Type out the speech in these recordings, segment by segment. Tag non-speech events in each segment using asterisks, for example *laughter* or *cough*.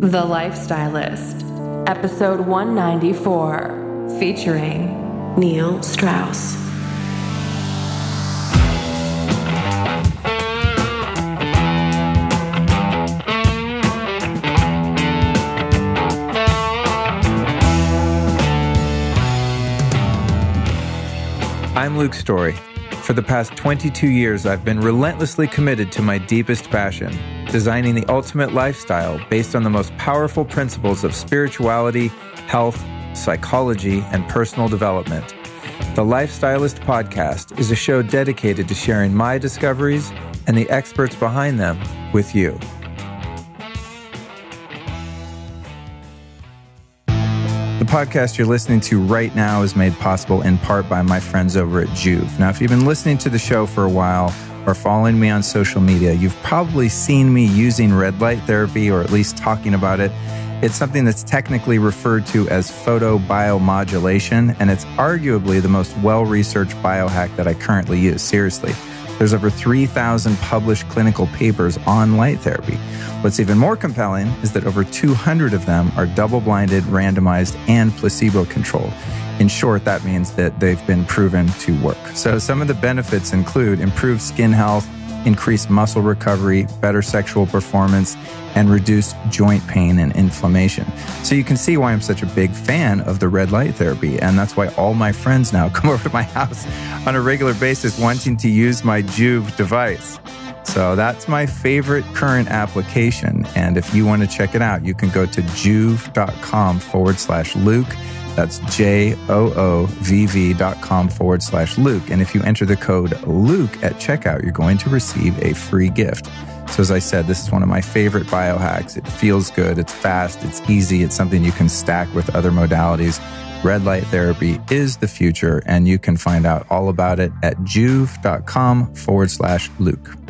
The Lifestylist, episode 194, featuring Neil Strauss. I'm Luke Story. For the past 22 years, I've been relentlessly committed to my deepest passion designing the ultimate lifestyle based on the most powerful principles of spirituality, health, psychology, and personal development. The Lifestylist Podcast is a show dedicated to sharing my discoveries and the experts behind them with you. The podcast you're listening to right now is made possible in part by my friends over at Joovv. Now, if you've been listening to the show for a while or following me on social media, you've probably seen me using red light therapy or at least talking about it. It's something that's technically referred to as photobiomodulation, and it's arguably the most well researched biohack that I currently use. Seriously. There's over 3,000 published clinical papers on light therapy. What's even more compelling is that over 200 of them are double blinded, randomized, and placebo controlled. In short, that means that they've been proven to work. So, some of the benefits include improved skin health, increased muscle recovery, better sexual performance, and reduced joint pain and inflammation. So you can see why I'm such a big fan of the red light therapy. And that's why all my friends now *laughs* come over to my house on a regular basis wanting to use my Joovv device. So that's my favorite current application. And if you want to check it out, you can go to joovv.com forward slash Luke. That's J O O V V dot com forward slash Luke. And if you enter the code Luke at checkout, you're going to receive a free gift. So, as I said, this is one of my favorite biohacks. It feels good, it's fast, it's easy, it's something you can stack with other modalities. Red light therapy is the future, and you can find out all about it at joovv.com forward slash Luke.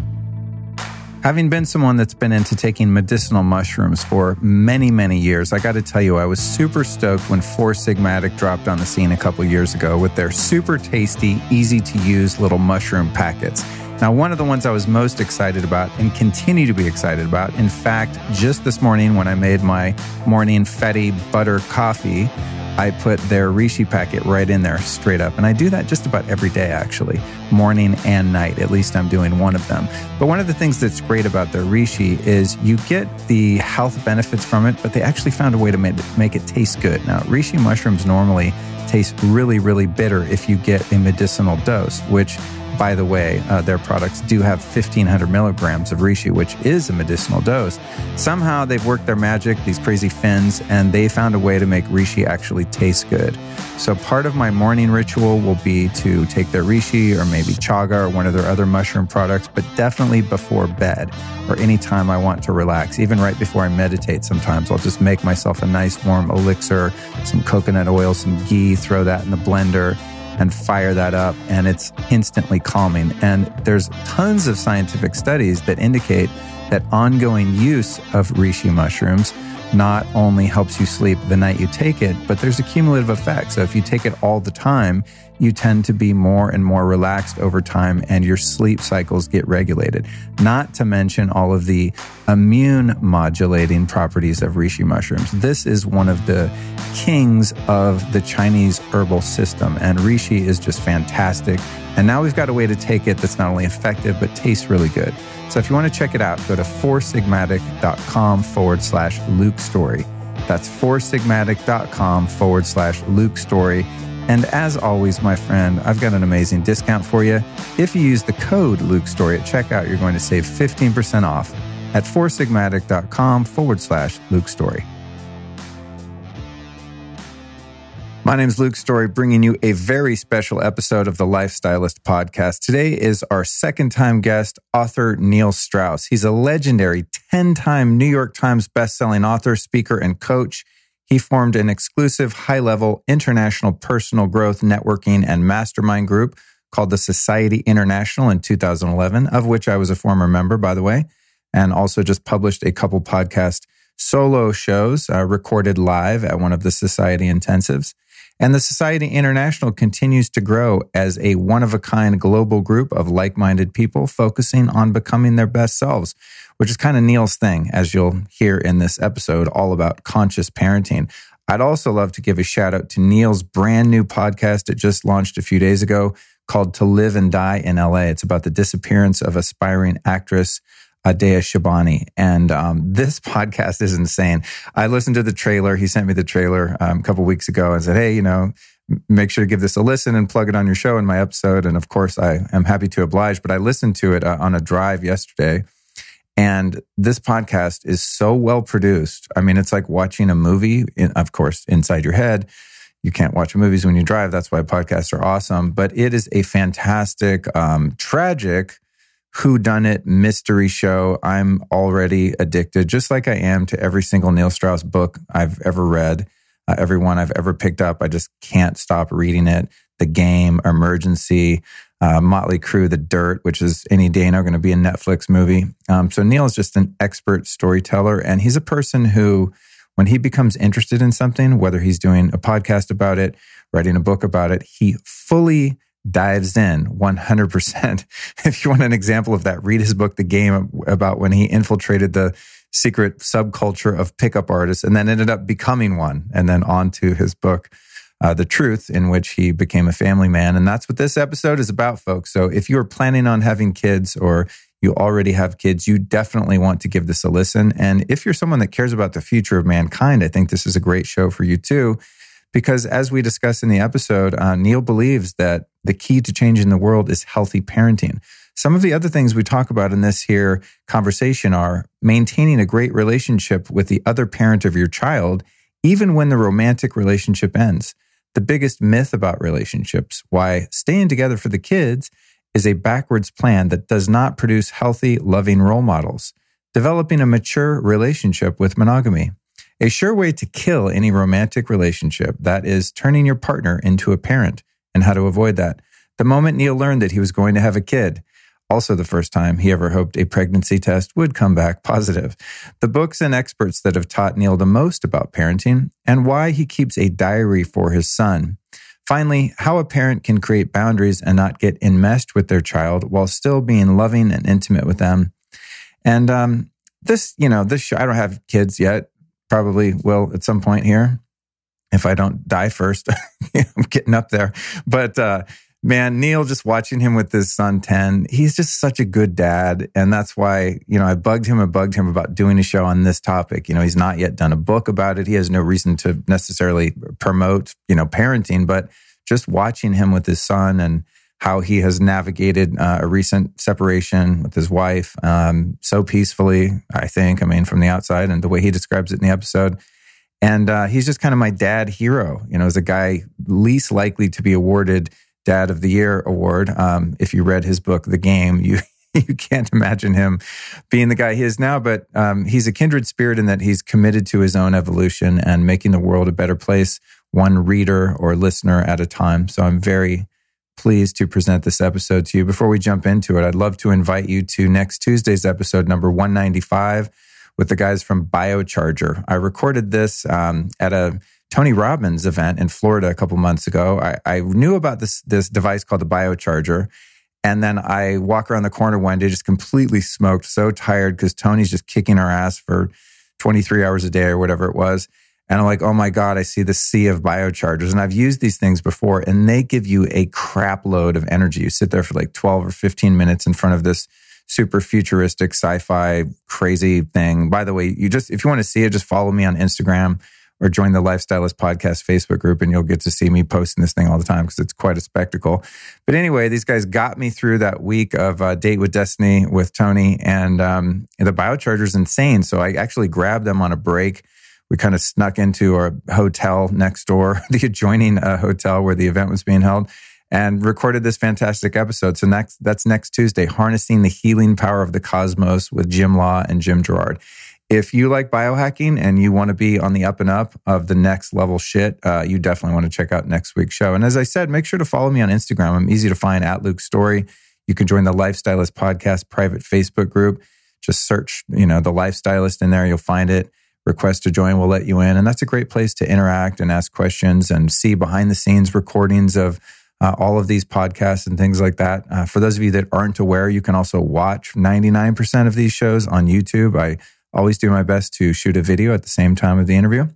Having been someone that's been into taking medicinal mushrooms for many, many years, I got to tell you, I was super stoked when Four Sigmatic dropped on the scene a couple years ago with their super tasty, easy to use little mushroom packets. Now, one of the ones I was most excited about and continue to be excited about, in fact, just this morning when I made my morning fatty butter coffee, I put their Reishi packet right in there straight up. And I do that just about every day, actually, morning and night. At least I'm doing one of them. But one of the things that's great about their Reishi is you get the health benefits from it, but they actually found a way to make it, make it taste good. Now, Reishi mushrooms normally taste really, really bitter if you get a medicinal dose, which by the way, uh, their products do have 1,500 milligrams of reishi, which is a medicinal dose. Somehow they've worked their magic, these crazy Finns, and they found a way to make reishi actually taste good. So part of my morning ritual will be to take their reishi or maybe chaga or one of their other mushroom products, but definitely before bed or anytime I want to relax. Even right before I meditate, sometimes I'll just make myself a nice warm elixir, some coconut oil, some ghee, throw that in the blender and fire that up, and it's instantly calming. And there's tons of scientific studies that indicate that ongoing use of reishi mushrooms not only helps you sleep the night you take it, but there's a cumulative effect. So if you take it all the time, you tend to be more and more relaxed over time and your sleep cycles get regulated. Not to mention all of the immune modulating properties of reishi mushrooms. This is one of the kings of the Chinese herbal system and reishi is just fantastic. And now we've got a way to take it that's not only effective, but tastes really good. So if you want to check it out, go to foursigmatic.com forward slash Luke Story. That's foursigmatic.com forward slash Luke Story. And as always, my friend, I've got an amazing discount for you. If you use the code Luke Story at checkout, you're going to save 15% off at foursigmatic.com forward slash Luke Story. My name is Luke Story, bringing you a very special episode of the Lifestylist podcast. Today is our second time guest, author Neil Strauss. He's a legendary 10 time New York Times bestselling author, speaker, and coach. He formed an exclusive high level international personal growth networking and mastermind group called the Society International in 2011, of which I was a former member, by the way, and also just published a couple podcast solo shows uh, recorded live at one of the Society intensives. And the Society International continues to grow as a one of a kind global group of like minded people focusing on becoming their best selves, which is kind of Neil's thing, as you'll hear in this episode, all about conscious parenting. I'd also love to give a shout out to Neil's brand new podcast that just launched a few days ago called To Live and Die in LA. It's about the disappearance of aspiring actress Adea Shabani. And um, this *laughs* podcast is insane. I listened to the trailer. He sent me the trailer um, a couple weeks ago and said, hey, you know, make sure to give this a listen and plug it on your show in my episode. And of course, I am happy to oblige. But I listened to it uh, on a drive yesterday. And this podcast is so well produced. I mean, it's like watching a movie, in, of course, inside your head. You can't watch movies when you drive. That's why podcasts are awesome. But it is a fantastic, um, tragic, who done it mystery show. I'm already addicted, just like I am to every single Neil Strauss book I've ever read, uh, every one I've ever picked up. I just can't stop reading it. The Game, Emergency, uh, Motley Crue, The Dirt, which is any day now going to be a Netflix movie. Um, so Neil is just an expert storyteller, and he's a person who, when he becomes interested in something, whether he's doing a podcast about it, writing a book about it, he fully dives in 100%. *laughs* If you want an example of that, read his book, The Game, about when he infiltrated the secret subculture of pickup artists and then ended up becoming one, and then on to his book. Uh, the truth in which he became a family man. And that's what this episode is about, folks. So if you're planning on having kids or you already have kids, you definitely want to give this a listen. And if you're someone that cares about the future of mankind, I think this is a great show for you too. Because as we discussed in the episode, uh, Neil believes that the key to changing the world is healthy parenting. Some of the other things we talk about in this here conversation are maintaining a great relationship with the other parent of your child, even when the romantic relationship ends. The biggest myth about relationships, why staying together for the kids is a backwards plan that does not produce healthy, loving role models. Developing a mature relationship with monogamy. A sure way to kill any romantic relationship, that is, turning your partner into a parent, and how to avoid that. The moment Neil learned that he was going to have a kid, also the first time he ever hoped a pregnancy test would come back positive. The books and experts that have taught Neil the most about parenting, and why he keeps a diary for his son. Finally, how a parent can create boundaries and not get enmeshed with their child while still being loving and intimate with them. And um, this, you know, this show, I don't have kids yet, probably will at some point here if I don't die first. *laughs* I'm getting up there. But uh, man, Neil, just watching him with his son 10, he's just such a good dad. And that's why, you know, I bugged him and bugged him about doing a show on this topic. You know, he's not yet done a book about it. He has no reason to necessarily promote, you know, parenting, but just watching him with his son and how he has navigated uh, a recent separation with his wife um, so peacefully, I think. I mean, from the outside and the way he describes it in the episode. And uh, he's just kind of my dad hero, you know, as a guy least likely to be awarded Dad of the Year award. Um, if you read his book, The Game, you *laughs* you can't imagine him being the guy he is now. But um, he's a kindred spirit in that he's committed to his own evolution and making the world a better place, one reader or listener at a time. So I'm very pleased to present this episode to you. Before we jump into it, I'd love to invite you to next Tuesday's episode, number 195, with the guys from Biocharger. I recorded this um, at a Tony Robbins event in Florida a couple months ago. I, I knew about this this device called the Biocharger. And then I walk around the corner one day, just completely smoked, so tired because Tony's just kicking our ass for 23 hours a day or whatever it was. And I'm like, oh my God, I see the sea of biochargers. And I've used these things before and they give you a crap load of energy. You sit there for like 12 or 15 minutes in front of this super futuristic sci-fi crazy thing. By the way, you just, if you want to see it, just follow me on Instagram or join the Lifestylist Podcast Facebook group and you'll get to see me posting this thing all the time because it's quite a spectacle. But anyway, these guys got me through that week of uh, Date with Destiny with Tony and um, the biocharger's insane. So I actually grabbed them on a break we kind of snuck into our hotel next door, *laughs* the adjoining uh, hotel where the event was being held, and recorded this fantastic episode. So next, that's next Tuesday, harnessing the healing power of the cosmos with Jim Law and Jim Gerard. If you like biohacking and you want to be on the up and up of the next level shit, uh, you definitely want to check out next week's show. And as I said, make sure to follow me on Instagram. I'm easy to find at Luke Story. You can join the Lifestylist Podcast private Facebook group. Just search, you know, the Lifestylist in there. You'll find it request to join, we'll let you in. And that's a great place to interact and ask questions and see behind the scenes recordings of uh, all of these podcasts and things like that. Uh, for those of you that aren't aware, you can also watch 99% of these shows on YouTube. I always do my best to shoot a video at the same time of the interview.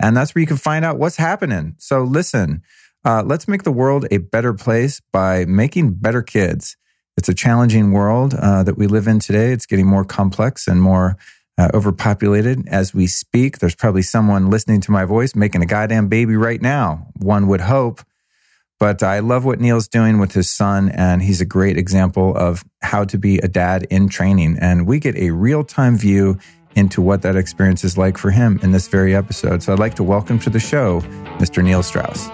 And that's where you can find out what's happening. So listen, uh, let's make the world a better place by making better kids. It's a challenging world uh, that we live in today. It's getting more complex and more uh, overpopulated as we speak. There's probably someone listening to my voice making a goddamn baby right now. One would hope. But I love what Neil's doing with his son, and he's a great example of how to be a dad in training. And we get a real time view into what that experience is like for him in this very episode. So I'd like to welcome to the show Mr. Neil Strauss.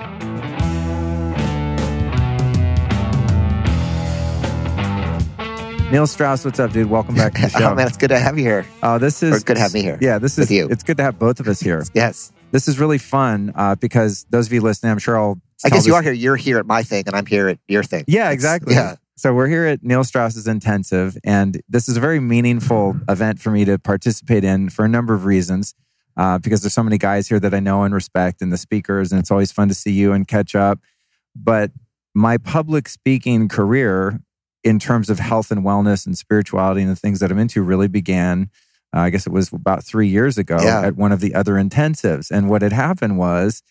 Neil Strauss, what's up, dude? Welcome back to the *laughs* show. oh man, it's good to have you here. Oh, this is or good to have me here. Yeah, this is with you. It's good to have both of us here. *laughs* yes, this is really fun uh, because those of you listening, I'm sure I'll. I guess you are here. You're here at my thing, and I'm here at your thing. Yeah, exactly. yeah. So we're here at Neil Strauss's Intensive, and this is a very meaningful event for me to participate in for a number of reasons. Uh, because there's so many guys here that I know and respect, and the speakers, and it's always fun to see you and catch up. But my public speaking career in terms of health and wellness and spirituality and the things that I'm into really began, uh, I guess it was about three years ago Yeah. at one of the other intensives. And what had happened was,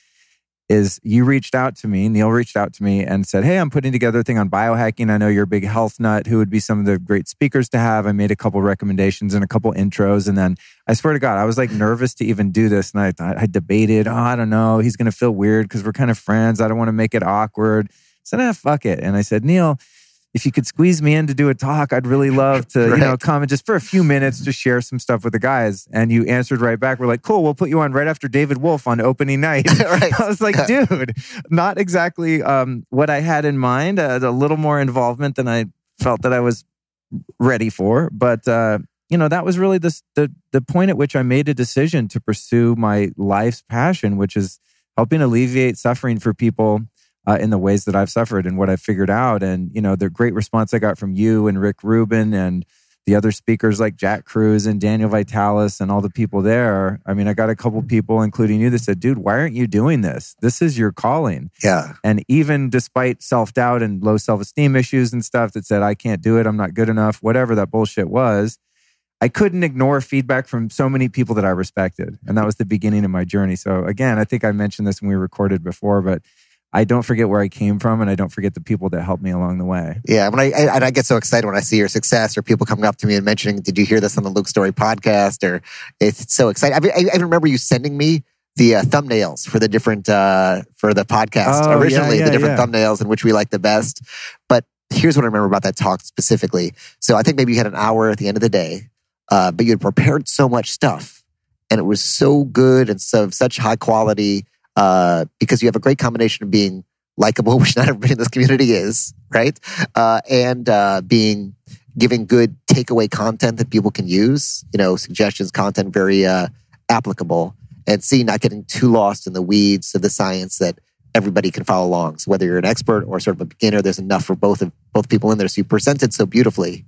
is you reached out to me, Neil reached out to me and said, Hey, I'm putting together a thing on biohacking. I know you're a big health nut. Who would be some of the great speakers to have? I made a couple recommendations and a couple intros. And then I swear to God, I was like nervous to even do this. And I, I debated, Oh, I don't know. He's going to feel weird because we're kind of friends. I don't want to make it awkward. So nah, fuck it. And I said, Neil, if you could squeeze me in to do a talk, I'd really love to, you know, come and just for a few minutes, to share some stuff with the guys. And you answered right back. We're like, cool, we'll put you on right after David Wolfe on opening night. *laughs* right. *laughs* I was like, dude, not exactly um, what I had in mind. Uh, a little more involvement than I felt that I was ready for. But uh, you know, that was really the the the point at which I made a decision to pursue my life's passion, which is helping alleviate suffering for people uh, in the ways that I've suffered and what I've figured out. And you know, the great response I got from you and Rick Rubin and the other speakers like Jack Kruse and Daniel Vitalis and all the people there. I mean, I got a couple people, including you, that said, dude, why aren't you doing this? This is your calling. Yeah. And even despite self doubt and low self esteem issues and stuff that said, I can't do it, I'm not good enough, whatever that bullshit was, I couldn't ignore feedback from so many people that I respected. And that was the beginning of my journey. So, again, I think I mentioned this when we recorded before, but I don't forget where I came from and I don't forget the people that helped me along the way. Yeah. When I, I and I get so excited when I see your success or people coming up to me and mentioning, "Did you hear this on the Luke Story podcast?" Or it's so exciting. I, I, I remember you sending me the uh, thumbnails for the different uh, for the podcast Oh, yeah, originally, yeah, the different yeah. thumbnails and which we like the best. But here's what I remember about that talk specifically. So I think maybe you had an hour at the end of the day, uh, but you had prepared so much stuff, and it was so good and so such high quality uh, because you have a great combination of being likable, *laughs* which not everybody in this community is, right? Uh, and uh, being giving good takeaway content that people can use, you know, suggestions, content very uh, applicable, and C, not getting too lost in the weeds of the science that everybody can follow along. So whether you're an expert or sort of a beginner, there's enough for both of both people in there. So you presented so beautifully.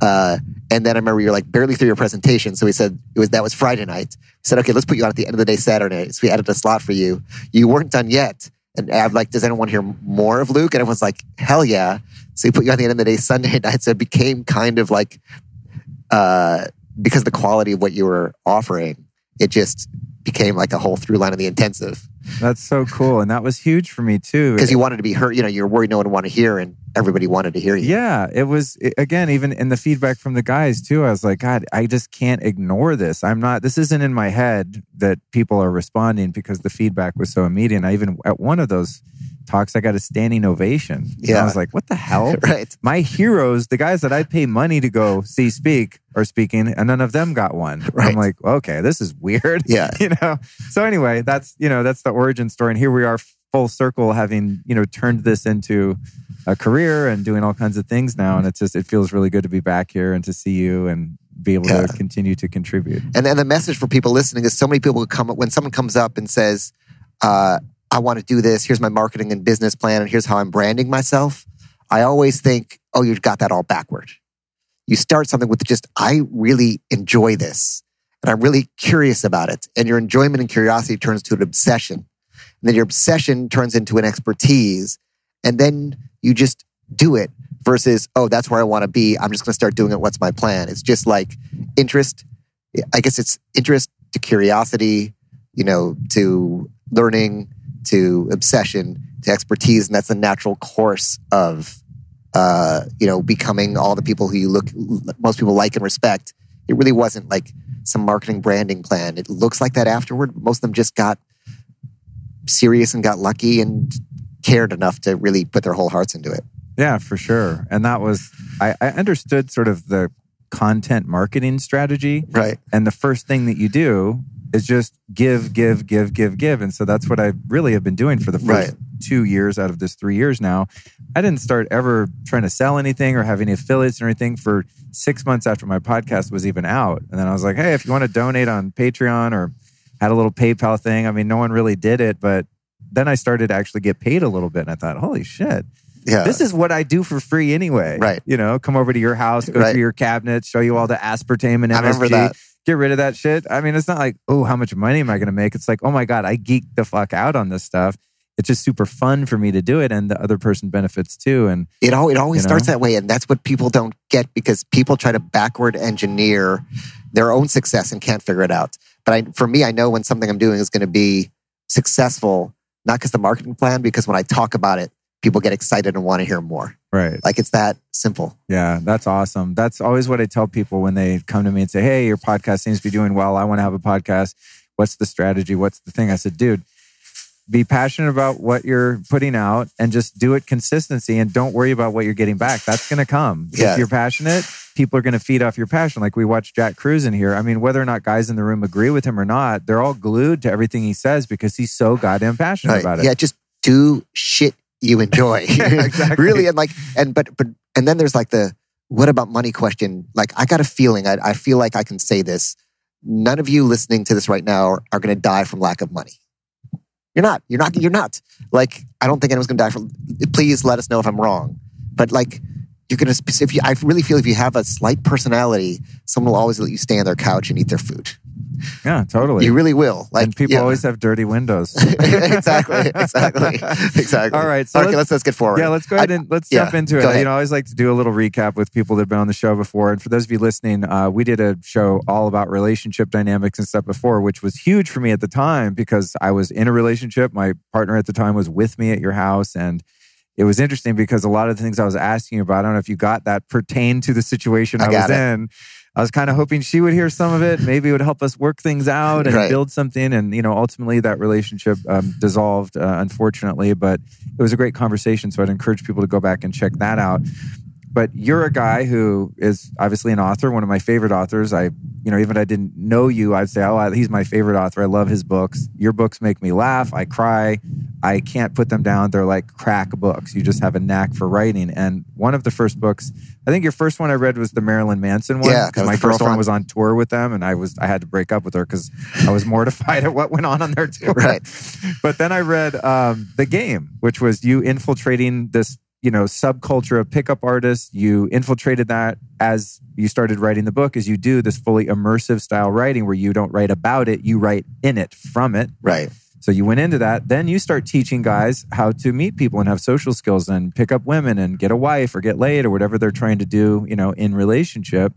Uh, and then I remember you're like barely through your presentation. So we said it was that was Friday night. We said, okay, let's put you on at the end of the day Saturday. So we added a slot for you. You weren't done yet. And I'm like, does anyone hear more of Luke? And everyone's like, hell yeah. So he put you on the end of the day Sunday *laughs* night. So it became kind of like, uh, because the quality of what you were offering, it just became like a whole through line of the intensive. That's so cool. And that was huge for me too. Because you wanted to be heard, you know, you're worried no one would want to hear, and everybody wanted to hear you. Yeah, it was again even in the feedback from the guys too. I was like, God, I just can't ignore this. I'm not. This isn't in my head that people are responding because the feedback was so immediate. And I even at one of those talks, I got a standing ovation. And Yeah. I was like, what the hell? *laughs* right. My heroes, the guys that I pay money to go see speak, are speaking, and none of them got one. I'm like, okay, this is weird. *laughs* Yeah. you know. So anyway, that's you know that's the origin story, and here we are, full circle, having you know turned this into a career and doing all kinds of things now, and it's just it feels really good to be back here and to see you and be able Yeah. to continue to contribute. And then the message for people listening is so many people come up when someone comes up and says, uh, I want to do this. Here's my marketing and business plan, and here's how I'm branding myself. I always think, oh, you've got that all backward. You start something with just, I really enjoy this. and I'm really curious about it. And your enjoyment and curiosity turns to an obsession. And then your obsession turns into an expertise. And then you just do it versus, oh, that's where I want to be. I'm just going to start doing it. What's my plan? It's just like interest. I guess it's interest to curiosity, you know, to learning, to obsession, to expertise. And that's a natural course of, uh, you know, becoming all the people who you look, most people like and respect. It really wasn't like some marketing branding plan. It looks like that afterward. Most of them just got serious and got lucky and cared enough to really put their whole hearts into it. Yeah, for sure. And that was, I, I understood sort of the content marketing strategy. Right. And the first thing that you do is just give, give, give, give, give. And so that's what I really have been doing for the first Right. two years out of this three years now. I didn't start ever trying to sell anything or have any affiliates or anything for six months after my podcast was even out. And then I was like, hey, if you want to donate on Patreon or had a little PayPal thing, I mean, no one really did it, but then I started to actually get paid a little bit. And I thought, holy shit, Yeah. this is what I do for free anyway. Right. You know, come over to your house, go Right. through your cabinets, show you all the aspartame and I remember MSG. that. Get rid of that shit. I mean, it's not like, oh, how much money am I going to make? It's like, oh my God, I geek the fuck out on this stuff. It's just super fun for me to do it, and the other person benefits too. And It, al- it always You starts that way. And that's what people don't get because people try to backward engineer their own success and can't figure it out. But I, for me, I know when something I'm doing is going to be successful, not because the marketing plan, because when I talk about it, people get excited and want to hear more. right, Like it's that simple. yeah, that's awesome. That's always what I tell people when they come to me and say, "Hey, your podcast seems to be doing well. I want to have a podcast. What's the strategy? What's the thing?" I said, "Dude." Be passionate about what you're putting out and just do it consistency and don't worry about what you're getting back. That's going to come. Yeah. If you're passionate, people are going to feed off your passion. Like we watched Jack Kruse in here. I mean, whether or not guys in the room agree with him or not, they're all glued to everything he says because he's so goddamn passionate Right. about it. Yeah, just do shit you enjoy. *laughs* Yeah, exactly. really, and like, and but but and then there's like the what about money question. Like, I got a feeling. I, I feel like I can say this. None of you listening to this right now are, are going to die from lack of money. You're not. You're not. You're not. Like, I don't think anyone's going to die from. Please let us know if I'm wrong. But like, you're going to. If you, I really feel if you have a slight personality, someone will always let you stay on their couch and eat their food. Yeah, totally. You really will. Like, and people yeah. always have dirty windows. *laughs* exactly, exactly, exactly. All right, so okay, let's- let's, let's get forward. Yeah, let's go ahead and let's yeah, jump into it. You know, I always like to do a little recap with people that have been on the show before. And for those of you listening, uh, we did a show all about relationship dynamics and stuff before, which was huge for me at the time because I was in a relationship. My partner at the time was with me at your house, and it was interesting because a lot of the things I was asking you about, I don't know if you got that, pertain to the situation I I, was it. in. I was kind of hoping she would hear some of it. Maybe it would help us work things out and Right. build something. And, you know, ultimately that relationship um, dissolved, uh, unfortunately. But it was a great conversation. So I'd encourage people to go back and check that out. But you're a guy who is obviously an author, one of my favorite authors. I, you know, even if I didn't know you, I'd say, oh, I- he's my favorite author. I love his books. Your books make me laugh. I cry. I can't put them down. They're like crack books. You just have a knack for writing. And one of the first books, I think your first one I read was the Marilyn Manson one. Yeah, that 'cause was my first girlfriend one. was on tour with them, and I was I had to break up with her because I was mortified at what went on on their *laughs* tour. Right. But then I read um, the game, which was you infiltrating this you know subculture of pickup artists. You infiltrated that as you started writing the book, as you do this fully immersive style writing where you don't write about it, you write in it, from it. Right. So you went into that. Then you start teaching guys how to meet people and have social skills and pick up women and get a wife or get laid or whatever they're trying to do, you know, in relationship.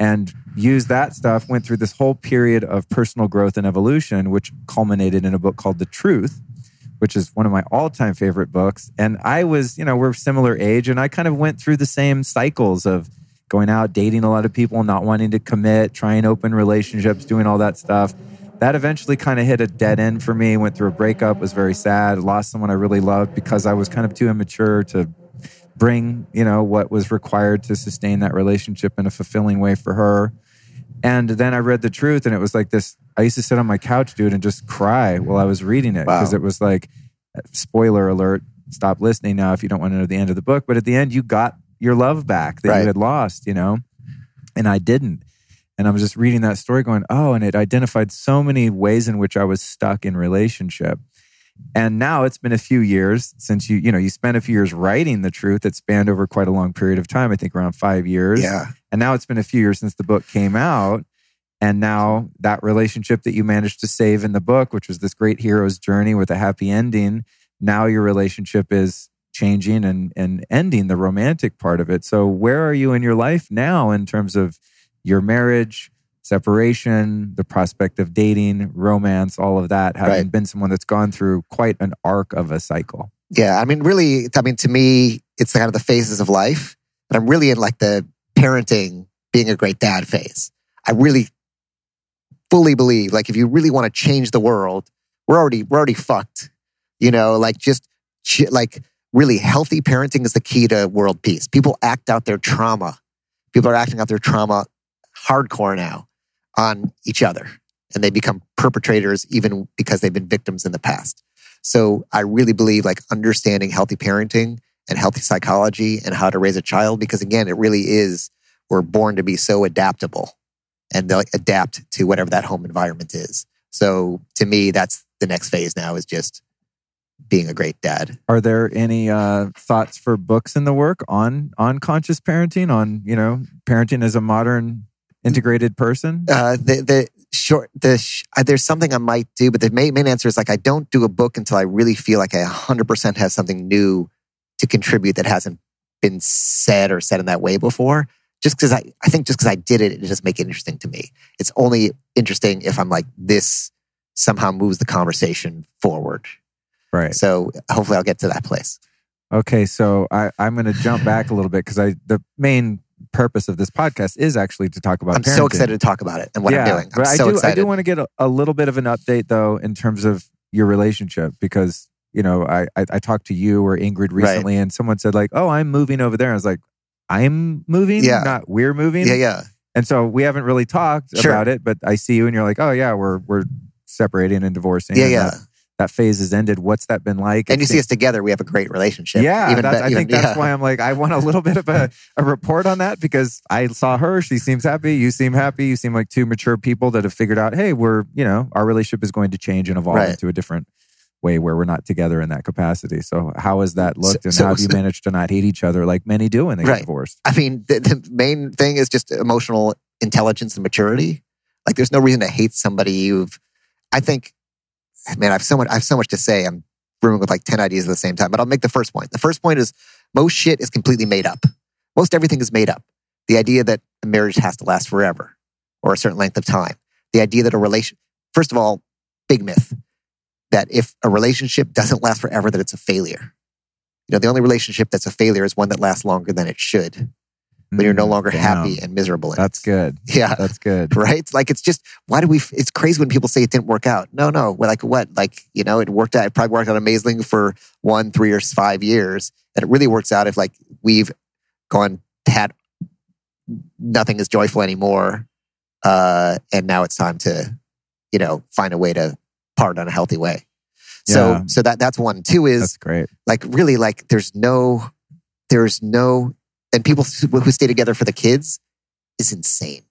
And use that stuff. Went through this whole period of personal growth and evolution, which culminated in a book called The Truth, which is one of my all-time favorite books. And I was, you know, we're similar age, and I kind of went through the same cycles of going out, dating a lot of people, not wanting to commit, trying open relationships, doing all that stuff that eventually kind of hit a dead end for me. Went through a breakup, was very sad, lost someone I really loved because I was kind of too immature to bring, you know, what was required to sustain that relationship in a fulfilling way for her. And then I read the truth, and it was like this. I used to sit on my couch, dude, and just cry while I was reading it Wow. because it was like, spoiler alert, stop listening now if you don't want to know the end of the book. But at the end, you got your love back that Right. you had lost, you know, and I didn't. And I was just reading that story going, oh, and it identified so many ways in which I was stuck in relationship. And now it's been a few years since you, you know, you spent a few years writing the truth. It spanned over quite a long period of time, I think around five years. Yeah. And now it's been a few years since the book came out. And now that relationship that you managed to save in the book, which was this great hero's journey with a happy ending, now your relationship is changing and, and ending the romantic part of it. So, where are you in your life now in terms of your marriage, separation, the prospect of dating, romance, all of that, having Right. been someone that's gone through quite an arc of a cycle? Yeah, I mean, really, I mean, to me, it's kind of the phases of life. But I'm really in like the parenting, being a great dad phase. I really fully believe, like, if you really want to change the world, we're already we're already fucked. You know, like just like really healthy parenting is the key to world peace. People act out their trauma. People are acting out their trauma hardcore now on each other, and they become perpetrators even because they've been victims in the past. So I really believe like understanding healthy parenting and healthy psychology and how to raise a child, because again, it really is, we're born to be so adaptable and they'll adapt to whatever that home environment is. So to me, that's the next phase now is just being a great dad. Are there any uh, thoughts for books in the work on on conscious parenting, on you know parenting as a modern integrated person? Uh, the, the short, the, sh- uh, there's something I might do, but the main, main answer is like, I don't do a book until I really feel like I 100% have something new to contribute that hasn't been said or said in that way before. Just because I, I think just because I did it, it just make it interesting to me. It's only interesting if I'm like, this somehow moves the conversation forward. Right. So hopefully I'll get to that place. Okay, so I, I'm going to jump back a little bit because I the main purpose of this podcast is actually to talk about. I'm so excited to talk about it and what I'm doing. I'm but I so do excited. I do want to get a, a little bit of an update though in terms of your relationship because you know I I, I talked to you or Ingrid recently and someone said like oh I'm moving over there. I was like I'm moving, Yeah. not we're moving. yeah, yeah. And so we haven't really talked Sure. about it, but I see you and you're like oh yeah we're we're separating and divorcing. Yeah, and yeah. That, that phase has ended. What's that been like? And you see us together, we have a great relationship. yeah, Even that's, I think that's yeah. why I'm like, I want a little bit of a, a report on that because I saw her. She seems happy. You seem happy. You seem like two mature people that have figured out, hey, we're, you know, our relationship is going to change and evolve Right. into a different way where we're not together in that capacity. So, how has that looked and so- how have you so- managed to not hate each other like many do when they Right. get divorced? I mean, the, the main thing is just emotional intelligence and maturity. Like, there's no reason to hate somebody you've. I think, man, I have so much. I have so much to say. I'm brewing with like ten ideas at the same time. But I'll make the first point. The first point is most shit is completely made up. Most everything is made up. The idea that a marriage has to last forever or a certain length of time. The idea that a relation. First of all, big myth that if a relationship doesn't last forever, that it's a failure. You know, the only relationship that's a failure is one that lasts longer than it should when you're no Mm, longer damn. happy and miserable. That's good. *laughs* Yeah. That's good. Right? Like it's just why do we it's crazy when people say it didn't work out. No, no. We're like what? Like, you know, it worked out, it probably worked out amazingly for one, three or five years. And it really works out if like we've gone had nothing is joyful anymore. Uh and now it's time to, you know, find a way to part in a healthy way. So Yeah. so that that's one. Two is That's great. like really like there's no there's no and people who who stay together for the kids is insane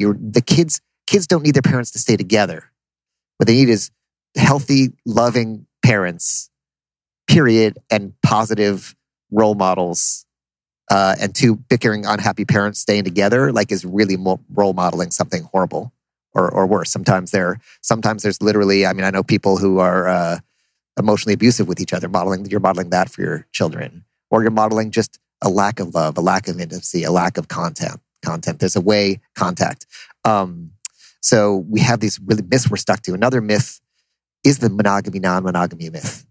you're the kids kids don't need their parents to stay together what they need is healthy loving parents period and positive role models uh, and two bickering unhappy parents staying together like is really mo- role modeling something horrible or, or worse sometimes there sometimes there's literally i mean i know people who are uh, emotionally abusive with each other modeling you're modeling that for your children. Or you're modeling just a lack of love a lack of intimacy a lack of content content. There's a way contact. Um, so we have these really myths we're stuck to. Another myth is the monogamy non-monogamy myth.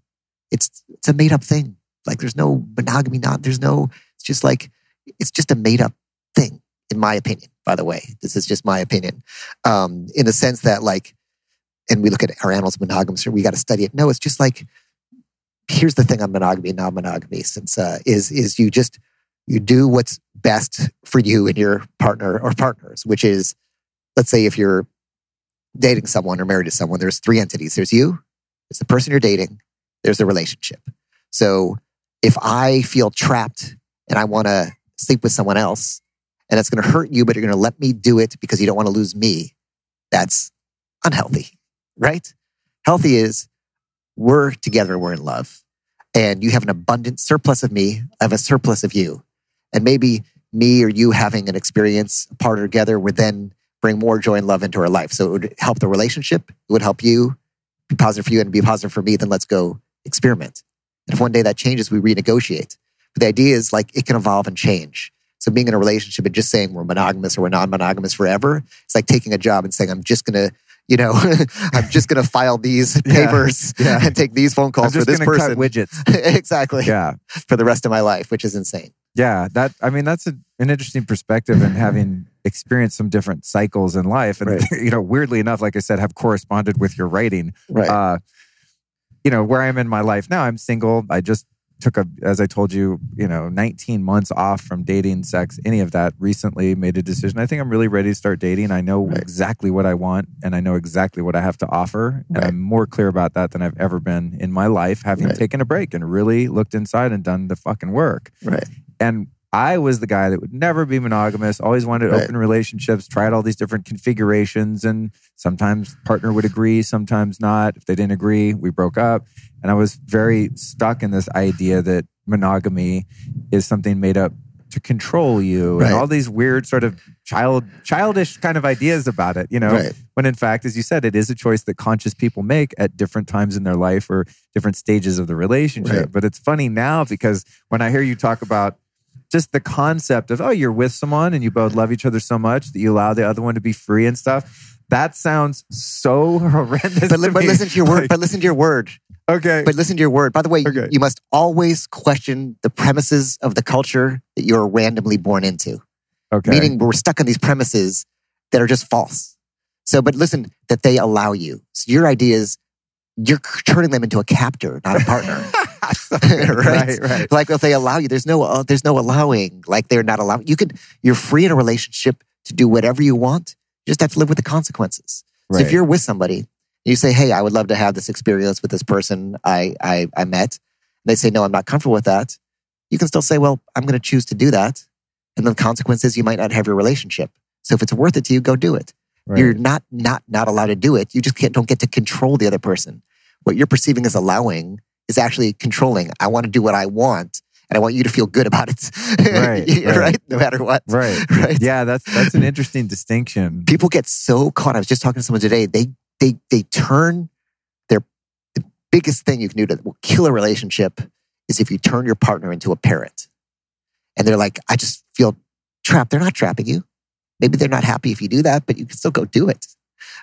It's it's a made-up thing. Like there's no monogamy not there's no it's just like it's just a made-up thing in my opinion by the way. This is just my opinion. Um, in the sense that like and we look at our animals monogamous we got to study it. No it's just like here's the thing on monogamy and non-monogamy since uh, is is you just you do what's best for you and your partner or partners which is let's say if you're dating someone or married to someone there's three entities. There's you there's the person you're dating there's the relationship. So if i feel trapped and i want to sleep with someone else and it's going to hurt you but you're going to let me do it because you don't want to lose me that's unhealthy right healthy is we're together we're in love and you have an abundant surplus of me i have a surplus of you and maybe me or you having an experience a partner together we're then bring more joy and love into our life. So it would help the relationship. It would help you be positive for you and be positive for me. Then let's go experiment. And if one day that changes, we renegotiate. But the idea is like it can evolve and change. So being in a relationship and just saying we're monogamous or we're non-monogamous forever, it's like taking a job and saying I'm just gonna, you know, *laughs* I'm just gonna file these *laughs* papers yeah. and take these phone calls for this person. widgets. *laughs* exactly. Yeah. For the rest of my life, which is insane. Yeah, that I mean that's a, an interesting perspective and having experienced some different cycles in life and Right. you know weirdly enough like I said have corresponded with your writing. Right. Uh you know where I'm in my life now I'm single. I just took a as I told you, you know, 19 months off from dating, sex, any of that recently made a decision. I think I'm really ready to start dating. I know Right. exactly what I want and I know exactly what I have to offer and Right. I'm more clear about that than I've ever been in my life having Right. taken a break and really looked inside and done the fucking work right. and I was the guy that would never be monogamous, always wanted Right. open relationships, tried all these different configurations, and sometimes partner would agree, sometimes not. If they didn't agree, we broke up. And I was very stuck in this idea that monogamy is something made up to control you Right. and all these weird sort of child childish kind of ideas about it, you know. Right. When in fact, as you said, it is a choice that conscious people make at different times in their life or different stages of the relationship. Right. But it's funny now because when I hear you talk about just the concept of, oh, you're with someone and you both love each other so much that you allow the other one to be free and stuff. That sounds so *laughs* horrendous. But, li- but listen to your word. Like, but listen to your word. okay. But listen to your word. By the way, you- Okay. you must always question the premises of the culture that you're randomly born into. okay. Meaning we're stuck on these premises that are just false. So, but listen, that they allow you. So your idea is you're turning them into a captor, not a partner. *laughs* *laughs* right? *laughs* right, right. Like if they allow you, there's no, uh, there's no allowing. Like they're not allowing. You could, you're free in a relationship to do whatever you want. You just have to live with the consequences. So if you're with somebody, you say, "Hey, I would love to have this experience with this person I I, I met," and they say, "No, I'm not comfortable with that." You can still say, "Well, I'm going to choose to do that," and the consequence is you might not have your relationship. So if it's worth it to you, go do it. Right. You're not not not allowed to do it. You just can't, don't get to control the other person. What you're perceiving as allowing is actually controlling. I want to do what I want, and I want you to feel good about it. Right, *laughs* right. right. No matter what. right. *laughs* Right. Yeah, that's that's an interesting distinction. people get so caught. I was just talking to someone today. They they they turn their the biggest thing you can do to will kill a relationship is if you turn your partner into a parrot. And they're like, I just feel trapped. They're not trapping you. Maybe they're not happy if you do that, but you can still go do it.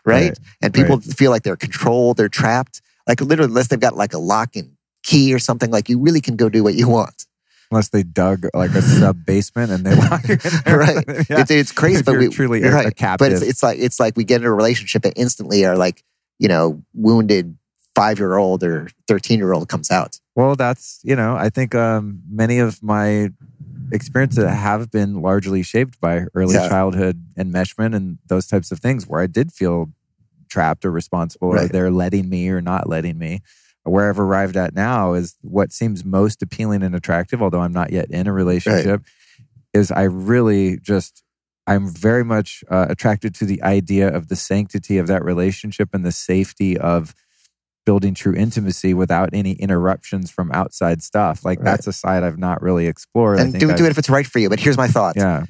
Right. Right, And people feel like they're controlled, they're trapped. Like literally, unless they've got like a lock and key or something, like you really can go do what you want. Unless they dug like a sub *laughs* basement and they lock you in *laughs* there. Right. *laughs* Yeah. It's, it's crazy, but we truly right. a captive. But it's, it's like it's like we get in a relationship and instantly are like, you know, wounded five year old or thirteen year old comes out. Well, that's you know, I think um, many of my experiences have been largely shaped by early Yeah. childhood enmeshment and those types of things, where I did feel trapped or responsible, or they're letting me or not letting me. Where I've arrived at now is what seems most appealing and attractive, although I'm not yet in a relationship. Is I really just I'm very much uh, attracted to the idea of the sanctity of that relationship and the safety of building true intimacy without any interruptions from outside stuff. Like Right. that's a side I've not really explored. I and think do, do I've- it if it's right for you. But here's my thought. Yeah,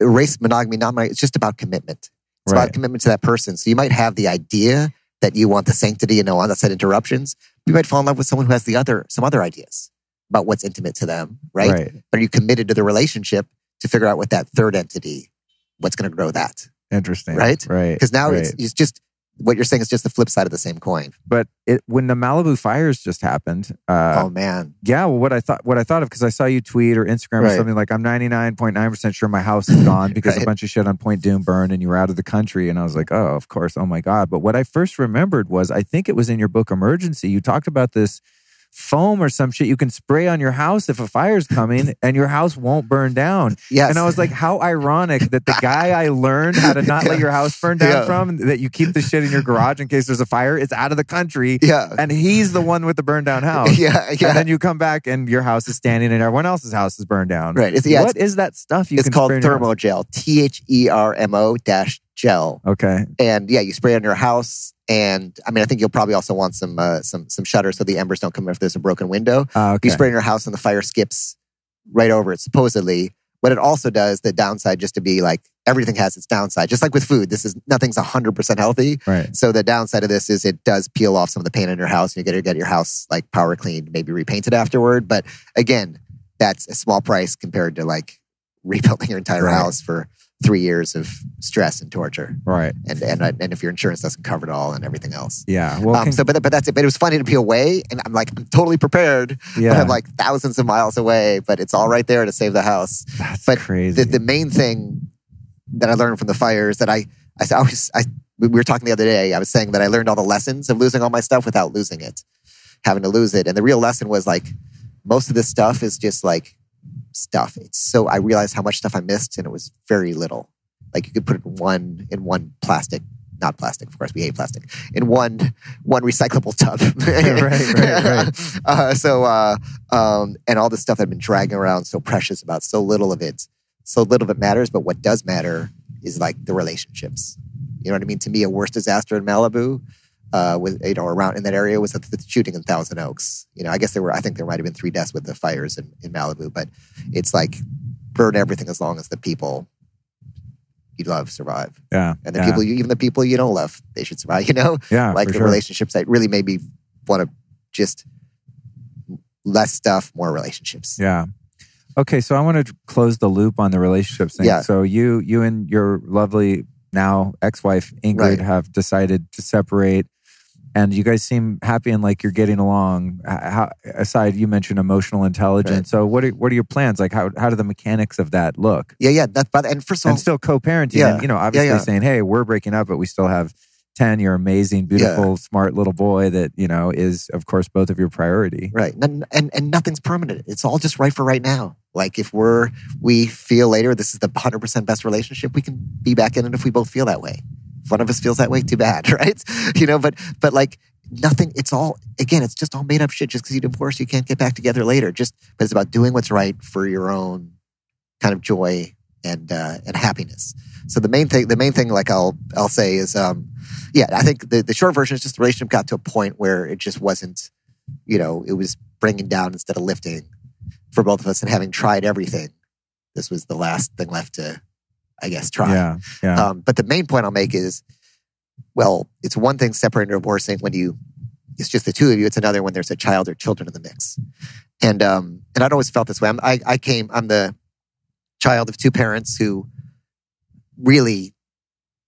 Erase monogamy, not monogamy. It's just about commitment. It's Right. about commitment to that person. So you might have the idea that you want the sanctity and no outside interruptions. You might fall in love with someone who has the other some other ideas about what's intimate to them, right? right. But are you committed to the relationship to figure out what that third entity, what's going to grow that? Interesting. Right? Right. Because now it's, it's just what you're saying is just the flip side of the same coin. but it when the Malibu fires just happened. Uh, oh man, yeah, well, what I thought, what I thought of, because I saw you tweet or Instagram or something like, "I'm 99.9 percent sure my house is *laughs* gone because a bunch of shit on Point Dume burned and you were out of the country." And I was like, "Oh, of course, oh my god!" But what I first remembered was, I think it was in your book Emergency. You talked about this foam or some shit you can spray on your house if a fire's coming *laughs* and your house won't burn down. yes. And I was like, how ironic that the guy I learned how to not let *laughs* your house burn down Yeah. from, that you keep the shit in your garage in case there's a fire, is out of the country. yeah, And he's the one with the burned down house. yeah, *laughs* yeah. And then you come back and your house is standing and everyone else's house is burned down. Right. It's, yeah, What is that stuff you it's can called spray in your thermo gel. T H E R M O dash gel. Okay. And yeah, you spray it on your house. And I mean, I think you'll probably also want some uh, some some shutters so the embers don't come in if there's a broken window. Uh, okay. You spray it in your house and the fire skips right over it, supposedly. what it also does, the downside, just to be like everything has its downside. Just like with food, this is nothing's hundred percent healthy. Right. So the downside of this is it does peel off some of the paint in your house. And you get to get your house like power cleaned, maybe repainted afterward. But again, that's a small price compared to like *laughs* rebuilding your entire Right. house for three years of stress and torture. Right. And and and if your insurance doesn't cover it all and everything else. Yeah. Well, Um, can- so, but but that's it. But it was funny to be away, and I'm like, I'm totally prepared. yeah. But I'm like thousands of miles away, but it's all right there to save the house. That's but crazy. The, the main thing that I learned from the fires that I I, I was I we were talking the other day. I was saying that I learned all the lessons of losing all my stuff without losing it, having to lose it. And the real lesson was like most of this stuff is just like stuff. It's so I realized how much stuff I missed, and it was very little. Like you could put it in one in one plastic. Not plastic, of course. We hate plastic. In one one recyclable tub. *laughs* Right, right, right. *laughs* Uh, so, uh, um, and all the stuff I've been dragging around, so precious about, so little of it, so little of it matters. But what does matter is like the relationships. You know what I mean? To me, a worst disaster in Malibu, uh, was you know around in that area was the, the shooting in Thousand Oaks. You know, I guess there were, I think there might have been three deaths with the fires in, in Malibu, but it's like burn everything as long as the people you love survive, yeah. and the yeah. people you, even the people you don't love, they should survive. *laughs* You know, Yeah. like the sure. relationships that really made me want to just less stuff, more relationships. Yeah. Okay, so I want to close the loop on the relationships thing. Yeah. So you you and your lovely now ex-wife Ingrid Right. have decided to separate and you guys seem happy and like you're getting along. How, aside you mentioned emotional intelligence. Right. So what are what are your plans? Like how how do the mechanics of that look? Yeah, yeah. That, but and first of all, and still co-parenting Yeah. and you know obviously yeah. saying, "Hey, we're breaking up, but we still have 10, you're amazing, beautiful, smart little boy that, you know, is of course both of your priority." right, and, and and nothing's permanent. It's all just right for right now. Like if we're we feel later this is the hundred percent best relationship, we can be back in it if we both feel that way. One of us feels that way, too bad, *laughs* right? You know, but but like nothing. It's all again. It's just all made up shit. Just because you divorce, you can't get back together later. Just but it's about doing what's right for your own kind of joy and uh, and happiness. So the main thing, the main thing, like I'll I'll say is, um, yeah, I think the the short version is just the relationship got to a point where it just wasn't, you know, it was bringing down instead of lifting for both of us. And having tried everything, this was the last thing left to, I guess, try. Yeah. Yeah. Um, but the main point I'll make is, well, it's one thing separating or divorcing when you, it's just the two of you. It's another when there's a child or children in the mix. And um, and I'd always felt this way. I'm, I I came. I'm the child of two parents who really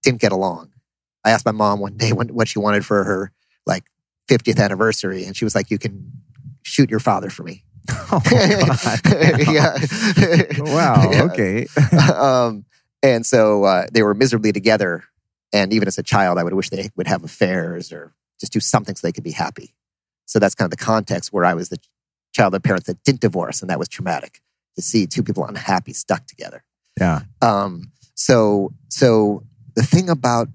didn't get along. I asked my mom one day what she wanted for her like 50th anniversary, and she was like, "You can shoot your father for me." *laughs* oh, *laughs* *laughs* God. yeah. wow. Okay. um, and so uh, they were miserably together. And even as a child, I would wish they would have affairs or just do something so they could be happy. So that's kind of the context where I was the child of parents that didn't divorce, and that was traumatic to see two people unhappy stuck together. Yeah. Um, so, so the thing about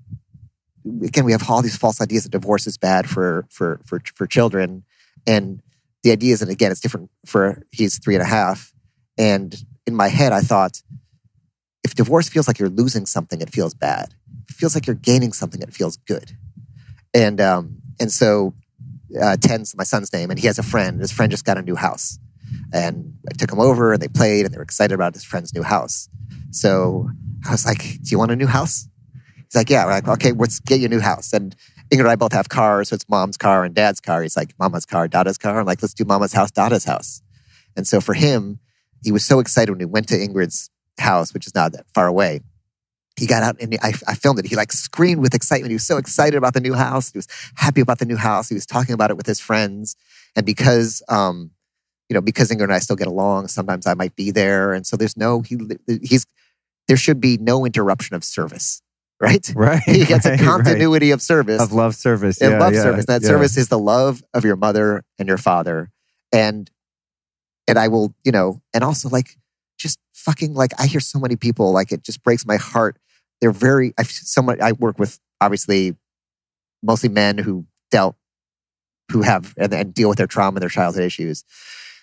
again, we have all these false ideas that divorce is bad for for for for children, and the idea is, and again, it's different for he's three and a half, and in my head, I thought, if divorce feels like you're losing something, it feels bad. If it feels like you're gaining something, it feels good, and um, and so uh, Ten's my son's name, and he has a friend. His friend just got a new house, and I took him over, and they played, and they were excited about his friend's new house. So I was like, "Do you want a new house?" He's like, "Yeah." We're like, "Okay, let's get you a new house." And Ingrid and I both have cars, so it's mom's car and dad's car. He's like, "Mama's car, Dada's car." I'm like, "Let's do Mama's house, Dada's house." And so for him, he was so excited when we went to Ingrid's house, which is not that far away. He got out and I, I filmed it. He like screamed with excitement. He was so excited about the new house. He was happy about the new house. He was talking about it with his friends. And because, um, you know, because Ingrid and I still get along, sometimes I might be there. And so there's no, he, he's, there should be no interruption of service, right? *laughs* Right. He gets right, a continuity of service of love service. and yeah, love yeah, service. That yeah. service is the love of your mother and your father. And and I will, you know, and also like just fucking like I hear so many people like it just breaks my heart. They're very I someone I work with obviously mostly men who dealt who have and, and deal with their trauma and their childhood issues.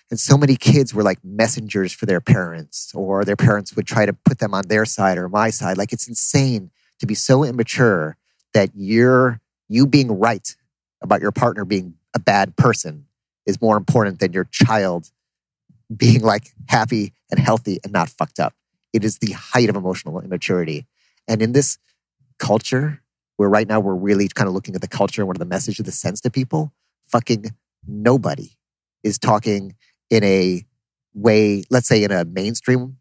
And so many kids were like messengers for their parents, or their parents would try to put them on their side or my side. Like it's insane to be so immature that you're you being right about your partner being a bad person is more important than your child being like happy and healthy and not fucked up. It is the height of emotional immaturity. And in this culture, where right now we're really kind of looking at the culture and what are the messages that sends to people, fucking nobody is talking in a way, let's say in a mainstream